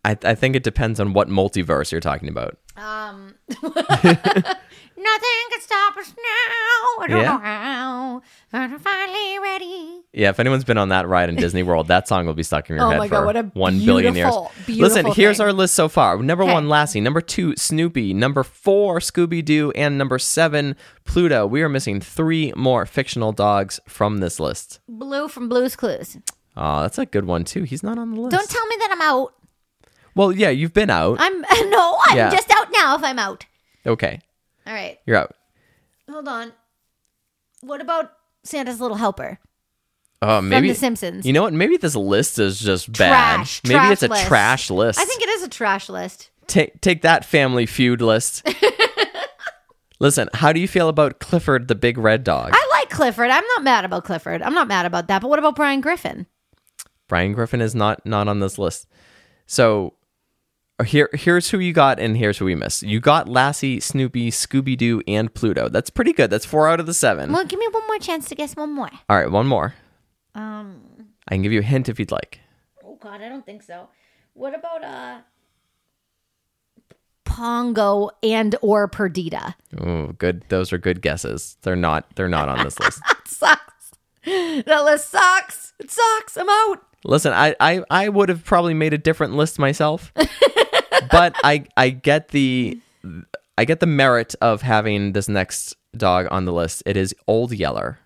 I, I think it depends on what multiverse you're talking about. Um, nothing can stop us now. I don't Yeah. know how. I'm finally ready. Yeah, if anyone's been on that ride in Disney World, that song will be stuck in your Oh head my for God, what a one billion years. Listen, beautiful here's our list so far. Number Okay. one, Lassie. Number two, Snoopy. Number four, Scooby Doo. And number seven, Pluto. We are missing three more fictional dogs from this list. Blue from Blue's Clues. Oh, that's a good one too. He's not on the list. Don't tell me that I'm out. Well, yeah, you've been out. I'm no, I'm Yeah. just out now. If I'm out. okay, All right, you're out. hold on. What about Santa's Little Helper Oh, from maybe The Simpsons? You know what? Maybe this list is just Trash, bad. Maybe trash it's a list. trash list. I think it is a trash list. take take that family feud list. Listen, how do you feel about Clifford the big red dog? I like Clifford. I'm not mad about Clifford. I'm not mad about that. But what about Brian Griffin? Brian Griffin is not not on this list. So uh, here here's who you got and here's who we missed. You got Lassie, Snoopy, Scooby Doo, and Pluto. That's pretty good. That's four out of the seven. Well, give me one more chance to guess one more. All right, one more. Um. I can give you a hint if you'd like. Oh God, I don't think so. What about uh Pongo and or Perdita? Oh, good. Those are good guesses. They're not. They're not on this list. That sucks. That list sucks. It sucks. I'm out. Listen, I, I, I would have probably made a different list myself, but I I get the I get the merit of having this next dog on the list. It is Old Yeller,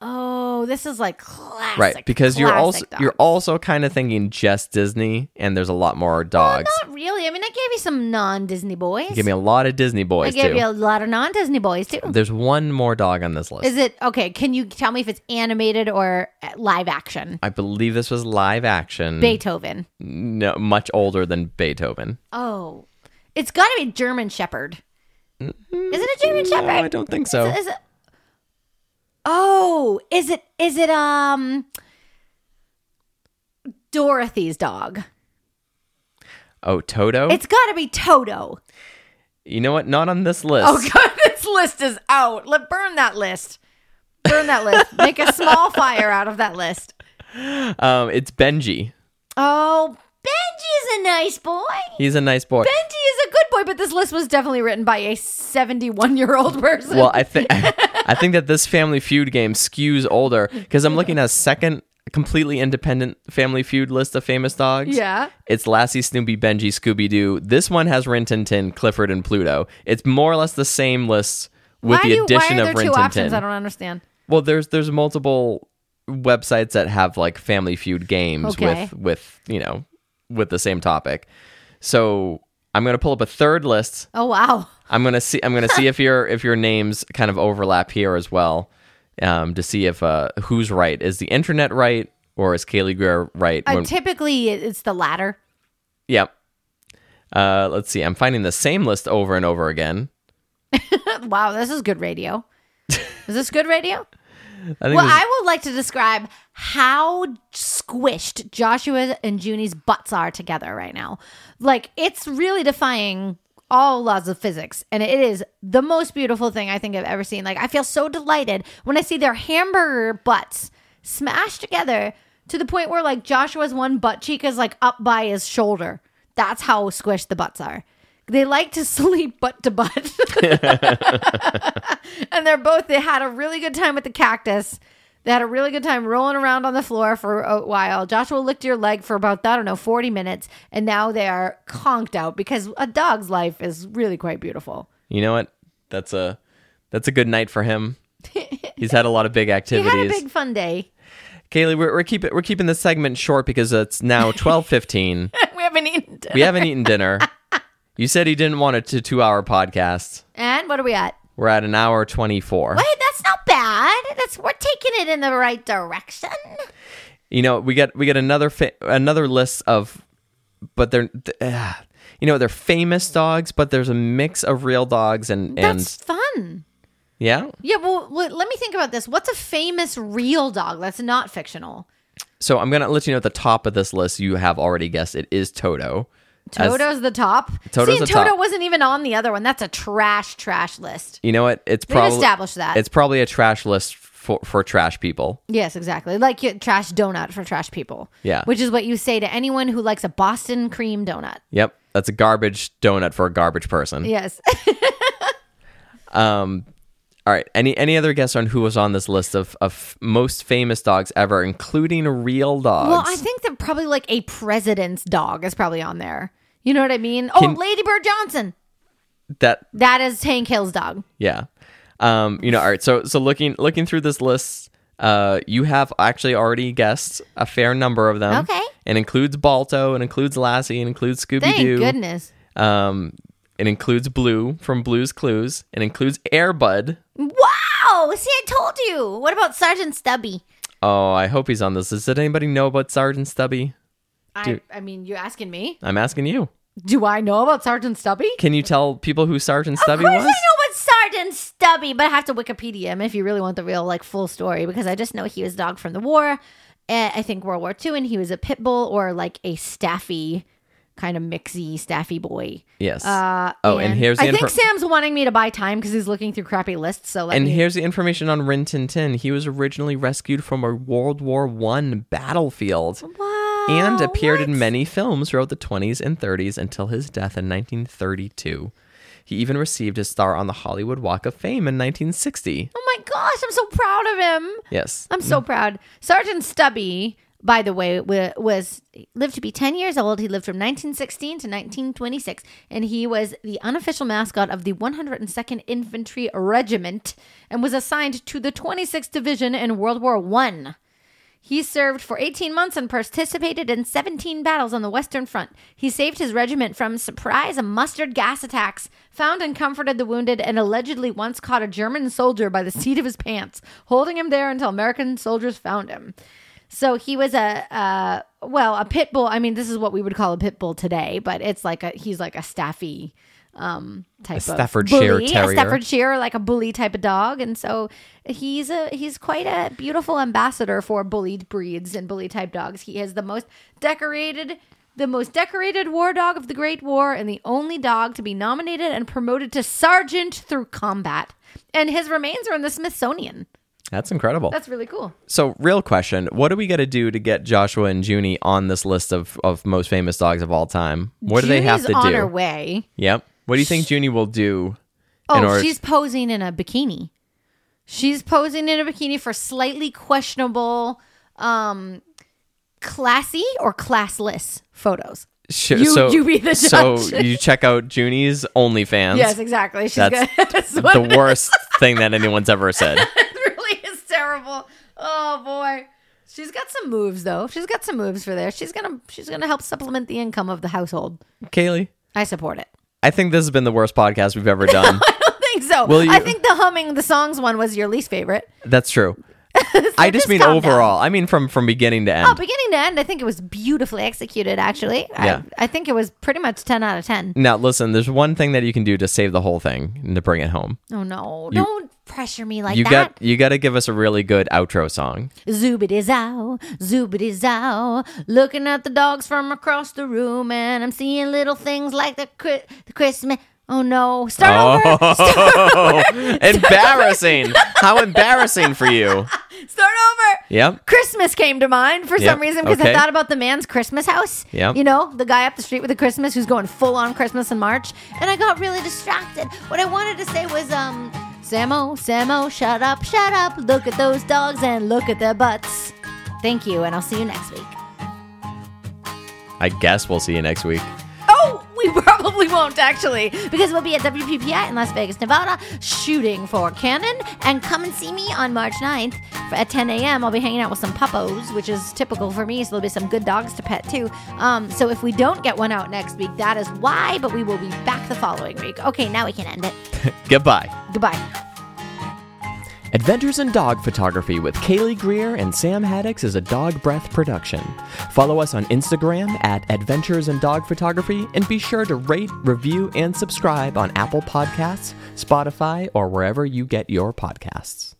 Oh, this is like classic. right? Because you're also classic you're also kind of thinking just Disney, and there's a lot more dogs. Not really. I mean, I gave you some non-Disney boys. Give me a lot of Disney boys. I gave too. you a lot of non-Disney boys too. There's one more dog on this list. Is it okay? Can you tell me if it's animated or uh, live action? I believe this was live action. Beethoven. no, much older than Beethoven. Oh, it's got to be German Shepherd. Is it a German No, Shepherd? I don't think so. Is it? Oh, is it? Is it? Um, Dorothy's dog? Oh, Toto. It's got to be Toto. you know what? Not on this list. Oh god, this list is out. Let burn that list. Burn that list. Make a small fire out of that list. Um, it's Benji. Oh, Benji is a nice boy. He's a nice boy. Benji is a good boy, but this list was definitely written by a 71 year old person. Well, I think I think that this Family Feud game skews older because I'm looking at a second completely independent Family Feud list of famous dogs. yeah. It's Lassie, Snoopy, Benji, Scooby Doo. This one has Rin Tin Tin, Clifford, and Pluto. It's more or less the same list with why the do you, addition why are of there Rin two Tin options? I don't understand. Well, there's there's multiple websites that have like Family Feud games Okay. with with you know with the same topic. So I'm gonna pull up a third list Oh wow. I'm gonna see. I'm gonna see if your if your names kind of overlap here as well, um, to see if uh, who's right. Is the internet right or is Kaylee Greer right? Uh, When- typically, it's the latter. yep. Uh, let's see. I'm finding the same list over and over again. wow, this is good radio. Is this good radio? I Well, I would like to describe how squished Joshua and Junie's butts are together right now. Like, it's really defying all laws of physics. And it is the most beautiful thing I think I've ever seen. Like, I feel so delighted when I see their hamburger butts smashed together to the point where, like, Joshua's one butt cheek is, like, up by his shoulder. That's how squished the butts are. They like to sleep butt to butt. and they're both they had a really good time with the cactus they had a really good time rolling around on the floor for a while joshua licked your leg for about i don't know 40 minutes and now they are conked out because a dog's life is really quite beautiful you know what? That's a that's a good night for him. He's had a lot of big activities. he had a big fun day Kaylee, we're, we're keeping we're keeping this segment short because it's now 12:15. we haven't eaten dinner. we haven't eaten dinner. You said he didn't want it to two hour podcast. and what are we at We're at an hour 24. wait that's not bad. That's we're taking it in the right direction. You know we get we get another fa- another list of but they're th- uh, you know they're famous dogs but there's a mix of real dogs and that's and fun. Yeah? Yeah well let me think about this. What's a famous real dog that's not fictional? So i'm gonna let you know at the top of this list you have already guessed it is toto Toto's the top. Toto's See, the Toto top. wasn't even on the other one. That's a trash, trash list. you know what it's probably established that. it's probably a trash list for for trash people yes, exactly. Like your trash donut for trash people. Yeah. Which is what you say to anyone who likes a Boston cream donut. yep that's a garbage donut for a garbage person Yes. um all right any any other guess on who was on this list of of most famous dogs ever including real dogs well, I think that probably like a president's dog is probably on there. You know what I mean? Can- oh, Lady Bird Johnson. that That is Hank Hill's dog. Yeah. Um, you know, all right. So so looking looking through this list, uh, you have actually already guessed a fair number of them. Okay. It includes Balto, it includes Lassie, it includes Scooby Thank Doo. goodness. Um, it includes Blue from Blue's Clues. It includes Air Bud. Wow. See, I told you. What about Sergeant Stubby? Oh, I hope he's on this. Does anybody know about Sergeant Stubby? I, I mean, you're asking me. I'm asking you. Do I know about Sergeant Stubby? Can you tell people who Sergeant Stubby of course was? I know about Sergeant Stubby, but I have to Wikipedia him if you really want the real like full story because I just know he was a dog from the war. I think World War II, and he was a pit bull or like a staffy kind of mixy staffy boy. Yes. Uh, Oh, and here's the I think Sam's wanting me to buy time because he's looking through crappy lists. So let and me. here's the information on Rin Tin Tin. He was originally rescued from a World War One battlefield. wow, and oh, appeared what? in many films throughout the 20s and 30s until his death in 1932. He even received his star on the Hollywood Walk of Fame in 1960. Oh my gosh, I'm so proud of him. Yes. I'm so mm. proud. Sergeant Stubby, by the way, was lived to be 10 years old. He lived from 1916 to 1926, and he was the unofficial mascot of the 102nd Infantry Regiment and was assigned to the 26th Division in World War One. He served for 18 months and participated in 17 battles on the Western Front. He saved his regiment from surprise and mustard gas attacks, found and comforted the wounded, and allegedly once caught a German soldier by the seat of his pants, holding him there until American soldiers found him. So he was a, uh, well, a pit bull. I mean, this is what we would call a pit bull today, but it's like a, he's like a staffy um, type A of Staffordshire bully, Terrier. a Staffordshire, like a bully type of dog, and so he's a he's quite a beautiful ambassador for bullied breeds and bully type dogs. He is the most decorated. The most decorated war dog of the Great War, and the only dog to be nominated and promoted to sergeant through combat. And his remains are in the Smithsonian. That's incredible. That's really cool. so, real question: What do we got to do to get Joshua and Junie on this list of, of most famous dogs of all time? What do they have Junie's to on do? her way. Yep. What do you think Junie will do? Oh, order- she's posing in a bikini. She's posing in a bikini for slightly questionable, um, classy or classless photos. Sh- You- so, you be the So judge. you check out Junie's OnlyFans. Yes, exactly. She's That's what the worst thing that anyone's ever said. it really is terrible. Oh boy. She's got some moves though. She's got some moves for there. She's gonna she's gonna help supplement the income of the household. Kaylee, I support it. I think this has been the worst podcast we've ever done. I don't think so. Will you- I think the humming the songs one was your least favorite. That's true. I just mean calm down. overall. I mean from from beginning to oh, end. Oh, beginning to end, I think it was beautifully executed. Actually, Yeah. I, I think it was pretty much ten out of ten. now listen, there's one thing that you can do to save the whole thing and to bring it home. Oh no! Don't pressure me like you that. got you got to give us a really good outro song. Zoobity zow, zoobity zow. Looking at the dogs from across the room, and I'm seeing little things like the Chri- the Christmas. Oh no! Start over. Oh, embarrassing! How embarrassing for you. Start over. Yep. Christmas came to mind for Yep, some reason because okay. I thought about the man's Christmas house. Yep. You know, the guy up the street with the Christmas who's going full on Christmas in March. And I got really distracted. What I wanted to say was, um, Samo, Samo, shut up, shut up. Look at those dogs and look at their butts. Thank you, and I'll see you next week. I guess we'll see you next week. Oh, we probably won't actually, because we'll be at WPPI in Las Vegas, Nevada, shooting for Canon. And come and see me on March 9th at 10 a.m. I'll be hanging out with some puppos, which is typical for me. So there'll be some good dogs to pet too. Um, so if we don't get one out next week, that is why. But we will be back the following week. Okay, now we can end it. Goodbye. Goodbye. Adventures in Dog Photography with Kaylee Greer and Sam Haddix is a Dog Breath production. Follow us on Instagram at Adventures in Dog Photography and be sure to rate, review, and subscribe on Apple Podcasts, Spotify, or wherever you get your podcasts.